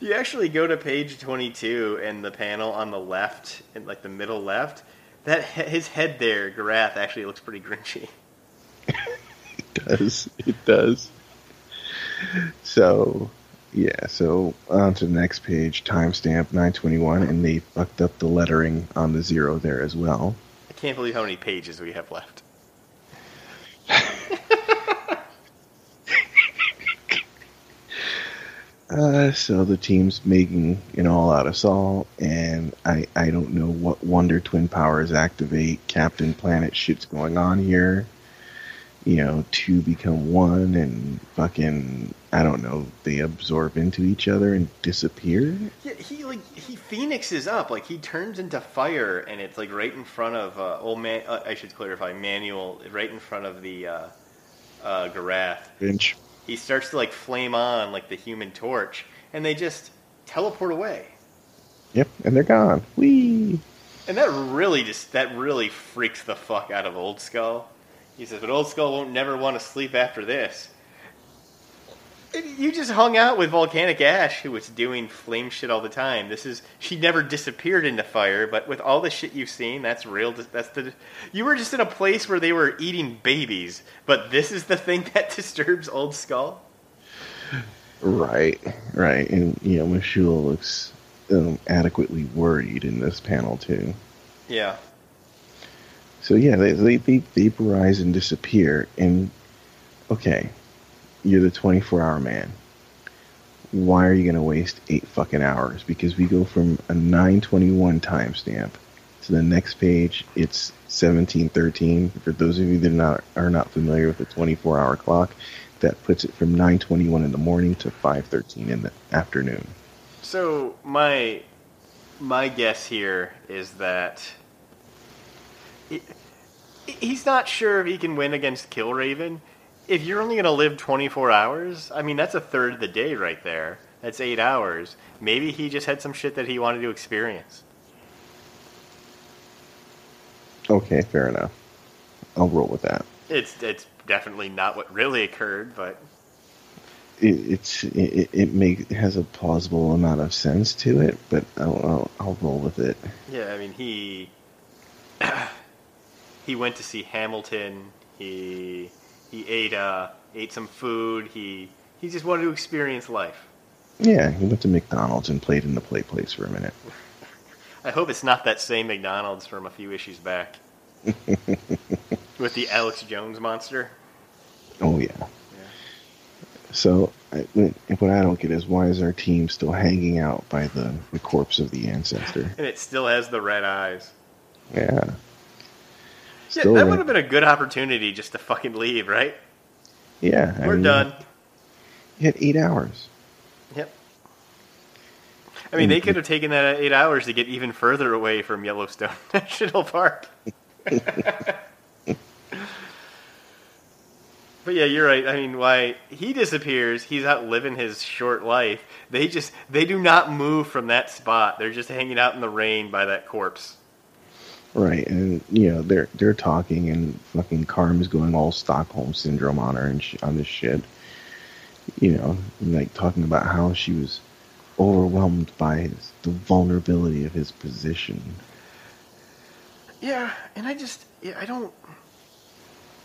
You actually go to page 22 and the panel on the left, in like the middle left, that his head there, Garath, actually looks pretty grinchy. It does. It does. So, yeah, so on to the next page, timestamp 921, and they fucked up the lettering on the zero there as well. I can't believe how many pages we have left. Uh, so the team's making an all-out assault, and I I don't know what Wonder Twin powers activate. Captain Planet shit's going on here. you know, two become one and fucking, I don't know, they absorb into each other and disappear. Yeah, he like he phoenixes up, like he turns into fire, and it's like right in front of uh, old man. Uh, I should clarify, Manuel, right in front of the uh, uh, Garath. Bench. He starts to like flame on like the Human Torch, and they just teleport away. Yep, and they're gone. Whee! And that really just that really freaks the fuck out of Old Skull. He says, "But Old Skull won't never want to sleep after this." You just hung out with Volcanic Ash, who was doing flame shit all the time. This is she never disappeared into fire, but with all the shit you've seen, that's real. That's the you were just in a place where they were eating babies, but this is the thing that disturbs Old Skull. Right, right, and you know, M'Shulla looks um, adequately worried in this panel too. Yeah. So yeah, they, they they vaporize and disappear, and okay, you're the 24 hour man. Why are you going to waste eight fucking hours? Because we go from a 921 timestamp to the next page. It's 1713. For those of you that are not, are not familiar with the 24 hour clock, that puts it from 921 in the morning to 513 in the afternoon. So my my guess here is that he, he's not sure if he can win against Killraven if you're only going to live 24 hours, I mean, that's a third of the day right there. That's eight hours. Maybe he just had some shit that he wanted to experience. Okay, fair enough. I'll roll with that. It's it's definitely not what really occurred, but it, it's it, it make has a plausible amount of sense to it, but I'll, I'll, I'll roll with it. Yeah, I mean he he went to see Hamilton. He he ate uh, ate some food. He he just wanted to experience life. Yeah, he went to McDonald's and played in the play place for a minute. I hope it's not that same McDonald's from a few issues back with the Alex Jones monster. Oh yeah. yeah. So I, what I don't get is why is our team still hanging out by the, the corpse of the ancestor? And it still has the red eyes. Yeah. Yeah, that would have been a good opportunity just to fucking leave, right? Yeah, we're mean, done. You had eight hours. Yep. I mean, they could have taken that eight hours to get even further away from Yellowstone National Park. but yeah, you're right. I mean, why he disappears? He's out living his short life. They just they do not move from that spot. They're just hanging out in the rain by that corpse. Right, and you know they're they're talking, and fucking Carm is going all Stockholm syndrome on her and sh- on this shit. You know, like talking about how she was overwhelmed by his, the vulnerability of his position. Yeah, and I just yeah, I don't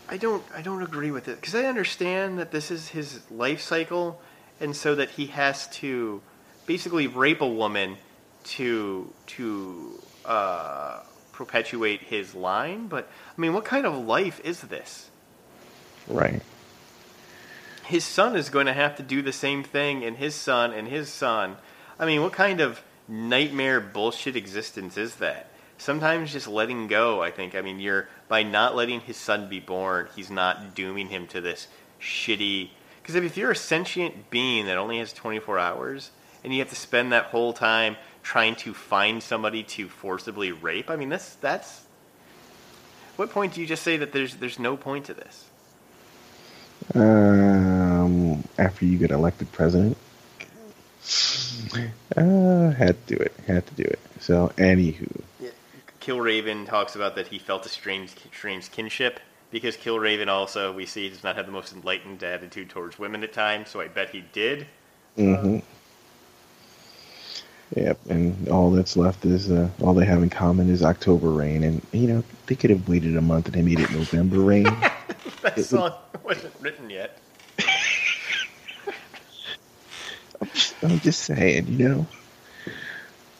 I don't I don't agree with it because I understand that this is his life cycle, and so that he has to basically rape a woman to to uh, perpetuate his line, but I mean, what kind of life is this? Right. His son is going to have to do the same thing, and his son, and his son. I mean, what kind of nightmare bullshit existence is that? Sometimes just letting go, I think. I mean, you're by not letting his son be born, he's not dooming him to this shitty. Because if you're a sentient being that only has 24 hours, and you have to spend that whole time trying to find somebody to forcibly rape. I mean, that's that's. What point do you just say that there's there's no point to this? Um, after you get elected president, uh, had to do it. Had to do it. So, anywho, yeah. Killraven talks about that he felt a strange strange kinship because Killraven also we see does not have the most enlightened attitude towards women at times. So I bet he did. Mm-hmm. Uh, Yep, and all that's left is uh, all they have in common is October rain, and you know they could have waited a month and they made it November rain. that it song would... wasn't written yet. I'm, just, I'm just saying, you know.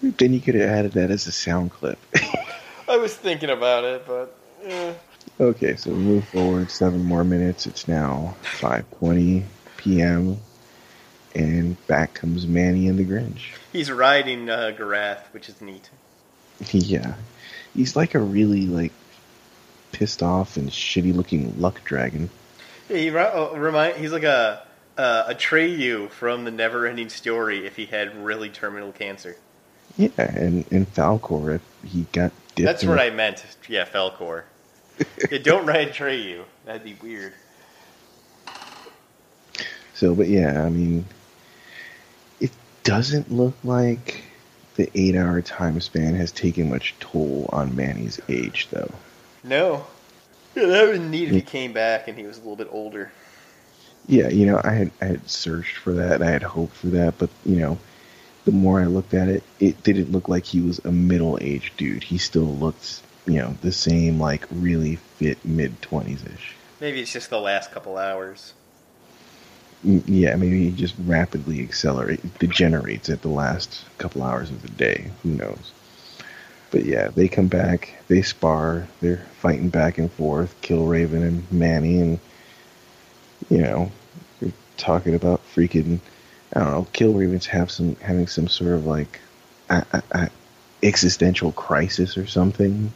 Then you could have added that as a sound clip. I was thinking about it, but. Eh. Okay, so we move forward seven more minutes. It's now 5:20 p.m and back comes Manny and the Grinch. He's riding uh, Garath, which is neat. Yeah, he's like a really like pissed off and shitty looking luck dragon. Yeah, he uh, remind he's like a uh, Atreyu from the Neverending Story if he had really terminal cancer. Yeah, and in Falkor, if he got That's what I meant. Yeah, Falkor. yeah, don't write Atreyu. That'd be weird. So, but yeah, I mean, doesn't look like the eight-hour time span has taken much toll on Manny's age, though. No. Yeah, that would neat if he came back and he was a little bit older. Yeah, you know, I had I had searched for that, I had hoped for that, but you know, the more I looked at it, it didn't look like he was a middle-aged dude. He still looked, you know, the same, like really fit mid twenties ish. Maybe it's just the last couple hours. Yeah, maybe he just rapidly accelerates, degenerates at the last couple hours of the day. Who knows? But yeah, they come back, they spar, they're fighting back and forth, Killraven and Manny, and you know, they're talking about freaking, I don't know, Killraven's have some having some sort of like existential crisis or something.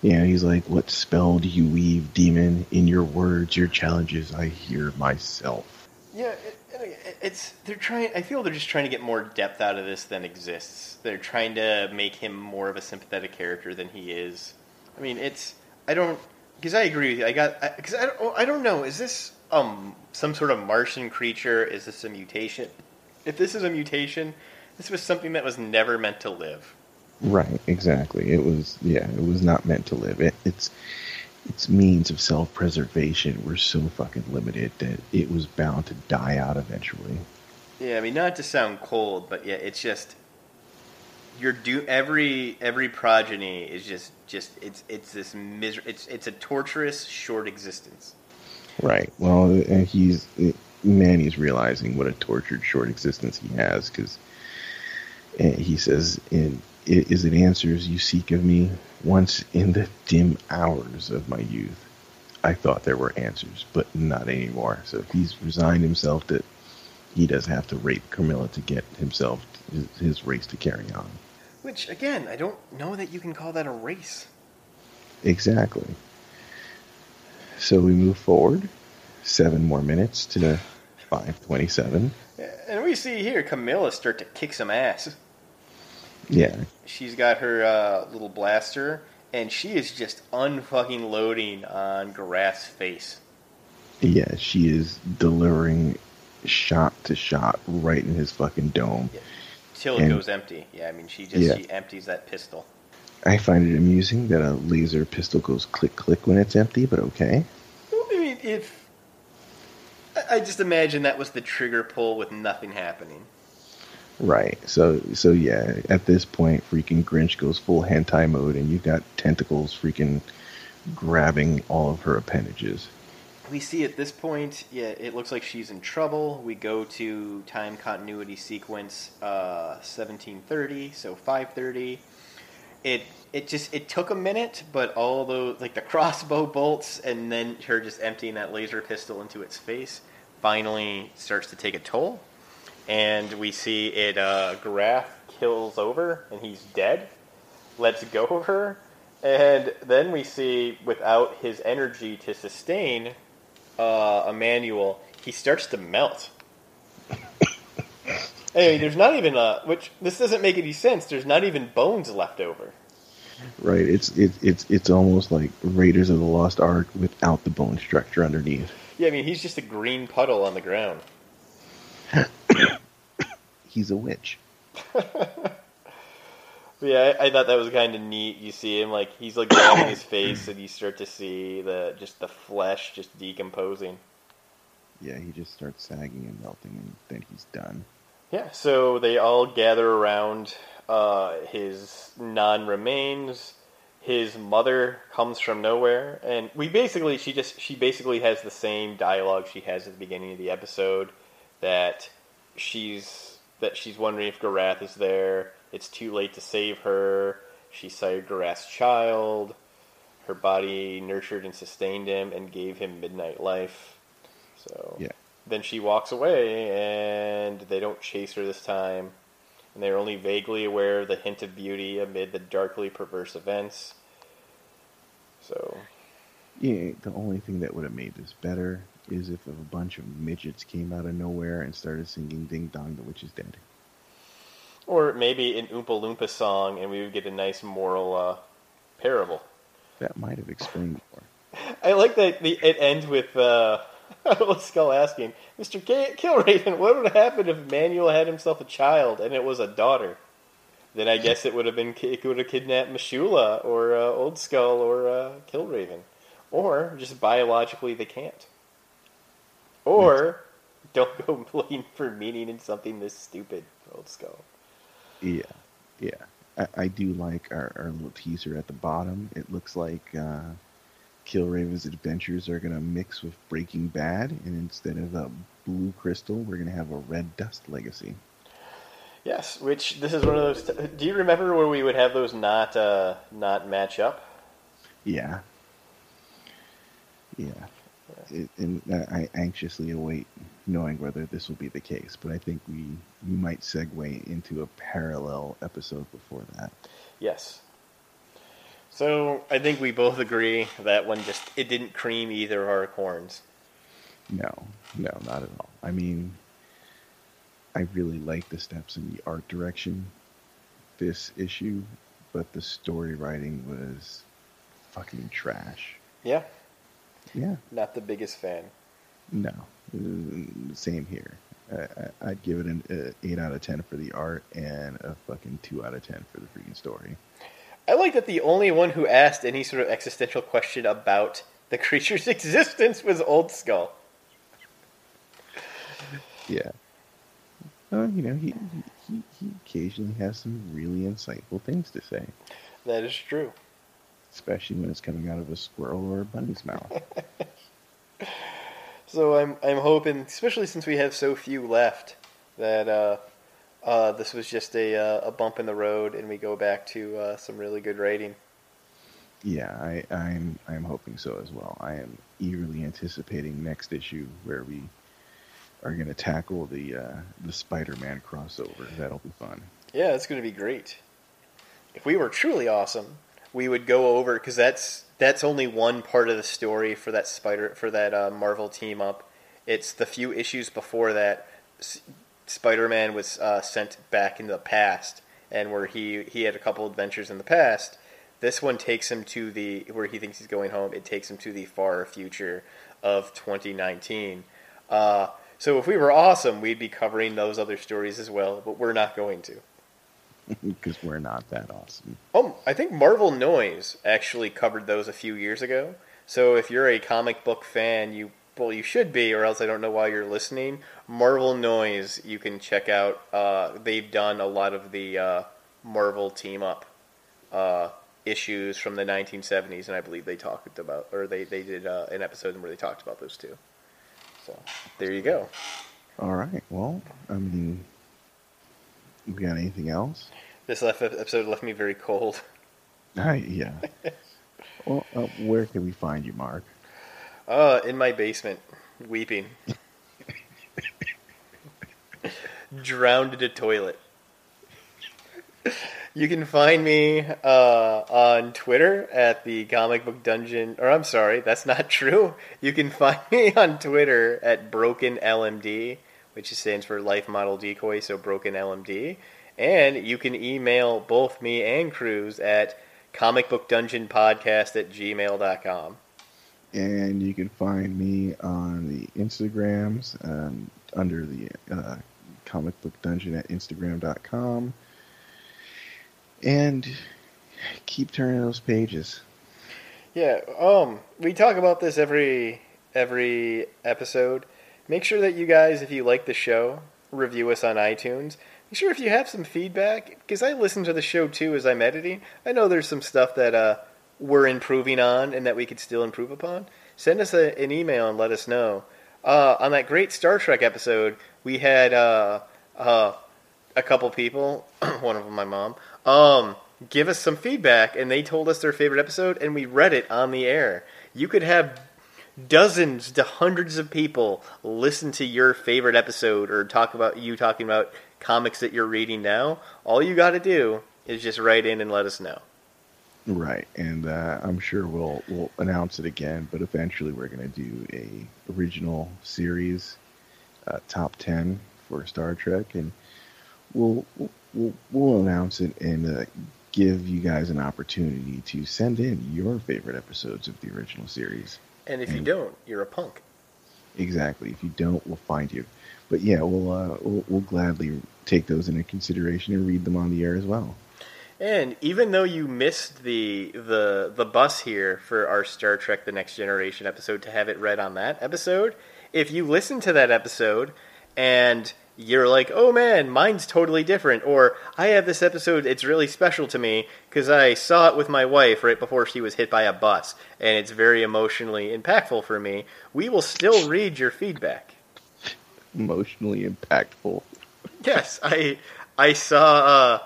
You know, he's like, "What spell do you weave, demon? In your words, your challenges, I hear myself." Yeah, it, it's they're trying. I feel they're just trying to get more depth out of this than exists. They're trying to make him more of a sympathetic character than he is. I mean, it's I don't because I agree with you. I got because I, I don't I don't know. Is this um some sort of Martian creature? Is this a mutation? If this is a mutation, this was something that was never meant to live. Right. Exactly. It was. Yeah. It was not meant to live. It, it's its means of self preservation were so fucking limited that it was bound to die out eventually. Yeah, I mean, not to sound cold, but yeah, it's just you're do every every progeny is just just it's it's this miser- it's it's a torturous short existence. Right. Well, and he's uh, Manny's realizing what a tortured short existence he has because uh, he says in is it answers you seek of me once in the dim hours of my youth, I thought there were answers, but not anymore. So he's resigned himself that he does have to rape Camilla to get himself his, his race to carry on. Which again, I don't know that you can call that a race. Exactly. So we move forward seven more minutes to 527. And we see here Camilla start to kick some ass. Yeah. She's got her uh, little blaster, and she is just unfucking loading on Garath's face. Yeah, she is delivering shot to shot right in his fucking dome. Yeah. Till it and, goes empty. Yeah, I mean, she just yeah. she empties that pistol. I find it amusing that a laser pistol goes click click when it's empty, but okay. Well, I mean, if I just imagine that was the trigger pull with nothing happening. Right. So so yeah, at this point freaking Grinch goes full hentai mode and you've got tentacles freaking grabbing all of her appendages. We see at this point, yeah, it looks like she's in trouble. We go to time continuity sequence uh, 1730, so 530. It it just it took a minute, but all those like the crossbow bolts and then her just emptying that laser pistol into its face finally starts to take a toll and we see it. Uh, Garath kills over, and he's dead. Lets go of her, and then we see, without his energy to sustain uh, Emmanuel, he starts to melt. hey, there's not even a which this doesn't make any sense. There's not even bones left over. Right. It's it's it's it's almost like Raiders of the Lost Ark without the bone structure underneath. Yeah, I mean he's just a green puddle on the ground. He's a witch. yeah, I, I, thought that was kind of neat. You see him like he's like grabbing his face, and you start to see the just the flesh just decomposing. Yeah, he just starts sagging and melting, and then he's done. Yeah, so they all gather around uh, his non remains. His mother comes from nowhere, and we basically she just she basically has the same dialogue she has at the beginning of the episode that she's that she's wondering if Garath is there. It's too late to save her. She sired Garath's child. Her body nurtured and sustained him and gave him midnight life. So yeah. then she walks away, and they don't chase her this time. And they're only vaguely aware of the hint of beauty amid the darkly perverse events. So yeah, the only thing that would have made this better is if a bunch of midgets came out of nowhere and started singing "Ding Dong, the Witch is Dead." Or maybe an Oompa Loompa song, and we would get a nice moral uh, parable. That might have explained more. I like that the, it ends with uh, Skull asking, Mr. K- Killraven, what would have happened if Manuel had himself a child and it was a daughter? Then I guess it would have been it would have kidnapped M'Shulla or uh, Old Skull or uh, Killraven, or just biologically they can't. Or don't go looking for meaning in something this stupid, Old Skull. Yeah, yeah. I, I do like our, our little teaser at the bottom. It looks like uh, Killraven's adventures are going to mix with Breaking Bad, and instead of a blue crystal, we're going to have a red dust legacy. Yes, which this is one of those. T- do you remember where we would have those not uh, not match up? Yeah. Yeah. It, and I anxiously await knowing whether this will be the case, but I think we, we might segue into a parallel episode before that. Yes. So I think we both agree that one just it didn't cream either of our corns. No, no, not at all. I mean, I really like the steps in the art direction this issue, but the story writing was fucking trash. Yeah. Yeah. Not the biggest fan. No, uh, same here. I, would give it an uh, eight out of ten for the art and a fucking two out of ten for the freaking story. I like that the only one who asked any sort of existential question about the creature's existence was Old Skull. Yeah. Oh, you know, he, he he occasionally has some really insightful things to say. That is true. Especially when it's coming out of a squirrel or a bunny's mouth. So I'm I'm hoping, especially since we have so few left, that uh, uh, this was just a uh, a bump in the road, and we go back to uh, some really good writing. Yeah, I, I'm I'm hoping so as well. I am eagerly anticipating next issue where we are going to tackle the uh, the Spider-Man crossover. That'll be fun. Yeah, it's going to be great. If we were truly awesome, we would go over because that's that's only one part of the story for that Spider for that uh, Marvel team up. It's the few issues before that S- Spider-Man was uh, sent back into the past, and where he he had a couple adventures in the past. This one takes him to the where he thinks he's going home. It takes him to the far future of 2019. Uh, so if we were awesome, we'd be covering those other stories as well, but we're not going to because we're not that awesome. Oh, I think Marvel Noise actually covered those a few years ago. So if you're a comic book fan, you well you should be, or else I don't know why you're listening. Marvel Noise, you can check out. Uh, they've done a lot of the uh, Marvel team up uh, issues from the 1970s, and I believe they talked about, or they they did uh, an episode where they talked about those two. So there you go. All right. Well, I mean, we got anything else? This episode left me very cold. Uh, yeah. well, uh, where can we find you, Mark? Uh, in my basement, weeping. Drowned in a toilet. You can find me uh, on Twitter at the Comic Book Dungeon. Or I'm sorry, that's not true. You can find me on Twitter at Broken LMD which stands for Life Model Decoy, so Broken LMD. And you can email both me and Cruz at comicbookdungeonpodcast at gmail.com. And you can find me on the Instagrams um, under the uh, Comic Book Dungeon at Instagram.com. And keep turning those pages. Yeah, um, we talk about this every every episode Make sure that you guys, if you like the show, review us on iTunes. Make sure if you have some feedback, because I listen to the show too as I'm editing. I know there's some stuff that uh, we're improving on and that we could still improve upon. Send us a, an email and let us know. Uh, on that great Star Trek episode, we had uh, uh a couple people, one of them my mom, um, give us some feedback, and they told us their favorite episode, and we read it on the air. You could have dozens to hundreds of people listen to your favorite episode or talk about you talking about comics that you're reading now, all you got to do is just write in and let us know. Right, and uh, I'm sure we'll we'll announce it again, but eventually we're going to do a original series uh, top ten for Star Trek, and we'll we'll, we'll announce it and uh, give you guys an opportunity to send in your favorite episodes of the original series. And if you don't, you're a punk. Exactly. If you don't, we'll find you. But yeah, we'll, uh, we'll we'll gladly take those into consideration and read them on the air as well. And even though you missed the the the bus here for our Star Trek: The Next Generation episode to have it read on that episode, if you listen to that episode and you're like, "Oh man, mine's totally different," or "I have this episode; it's really special to me because I saw it with my wife right before she was hit by a bus, and it's very emotionally impactful for me," we will still read your feedback. Emotionally impactful. Yes, I I saw. Uh,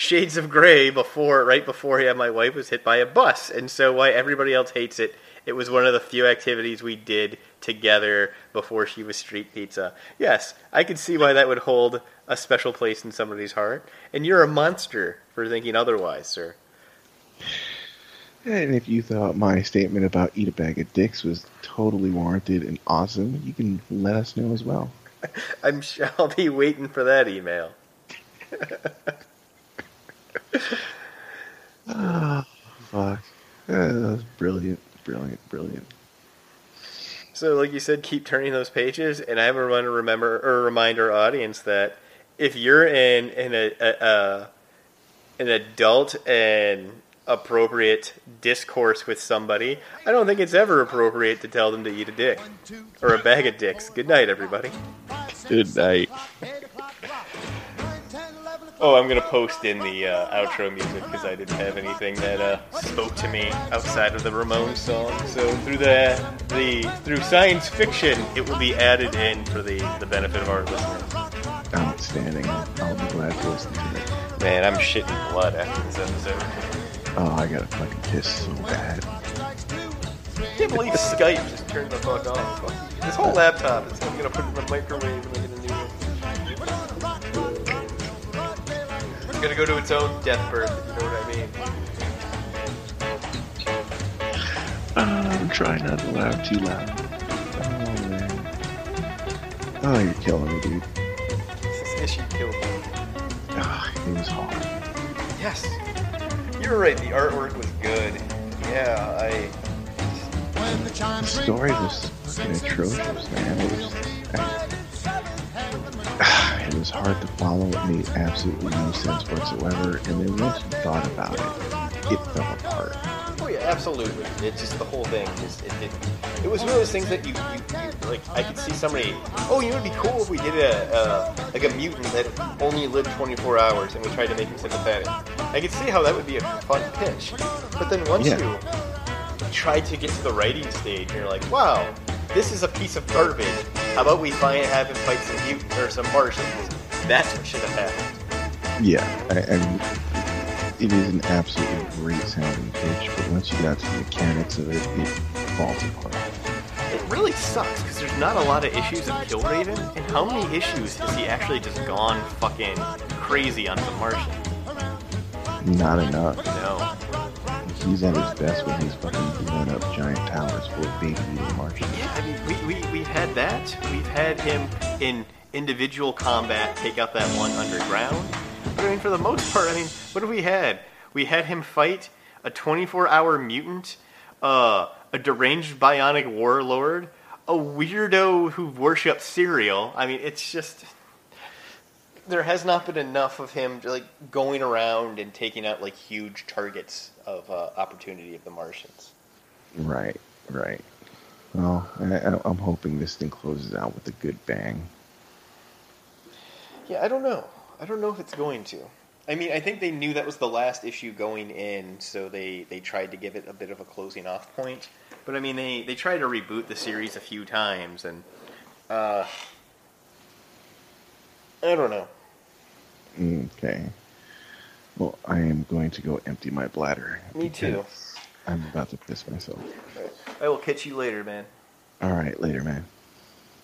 Shades of Gray before, right before yeah, my wife was hit by a bus, and so why everybody else hates it. It was one of the few activities we did together before she was street pizza. Yes, I can see why that would hold a special place in somebody's heart, and you're a monster for thinking otherwise, sir. And if you thought my statement about eat a bag of dicks was totally warranted and awesome, you can let us know as well. I'm sure I'll be waiting for that email. oh, fuck. that was brilliant, brilliant, brilliant. So, like you said, keep turning those pages, and I want to remember or remind our audience that if you're in in a, a, a an adult and appropriate discourse with somebody, I don't think it's ever appropriate to tell them to eat a dick or a bag of dicks. Good night, everybody. Good night. Oh, I'm gonna post in the uh, outro music because I didn't have anything that uh, spoke to me outside of the Ramones song. So through the the through science fiction, it will be added in for the the benefit of our listeners. Outstanding. I'll be glad to listen to it. Man, I'm shitting blood after this episode. Oh, I gotta fucking piss so bad. I can't believe Skype just turned the fuck off. This whole laptop is I'm gonna put it in the microwave gonna go to its own death birth, if you know what I mean. Uh, I'm trying not to laugh too loud. Oh, man. Oh, you're killing me, dude. This issue killed me. Ah, it was hard. Yes. You were right, the artwork was good. Yeah, I. The story was fucking atrocious, man. It was, I, it was hard to follow. It made absolutely no sense whatsoever. And then once you thought about it, it fell apart. Oh yeah, absolutely. It just the whole thing. Just it, it, it was one of those things that you, you, you like. I could see somebody. Oh, you know, it'd be cool if we did a uh, like a mutant that only lived 24 hours, and we tried to make him sympathetic. I could see how that would be a fun pitch. But then once Yeah. you try to get to the writing stage, you're like, wow, this is a piece of garbage. How about we find have him fight some mutants or some Martians? That's what should have happened. Yeah, I- and it is an absolutely great sounding pitch, but once you got to the mechanics of it, it falls apart. It really sucks because there's not a lot of issues of Killraven, and how many issues has he actually just gone fucking crazy on the Martian? Not enough. No. He's at his best when he's fucking blowing up giant towers full of baby eating Martians. Yeah, I mean, we, we, we've had that. We've had him in individual combat take out that one underground. But I mean, for the most part, I mean, what have we had? We had him fight a 24 hour mutant, uh, a deranged bionic warlord, a weirdo who worships cereal. I mean, it's just. There has not been enough of him like going around and taking out like huge targets of uh, opportunity of the Martians. Right, right. Well, I, I'm hoping this thing closes out with a good bang. Yeah, I don't know. I don't know if it's going to. I mean, I think they knew that was the last issue going in, so they, they tried to give it a bit of a closing off point. But I mean, they, they tried to reboot the series a few times, and uh, I don't know. Okay. Well, I am going to go empty my bladder. Me too. I'm about to piss myself. I will catch you later, man. All right, later, man.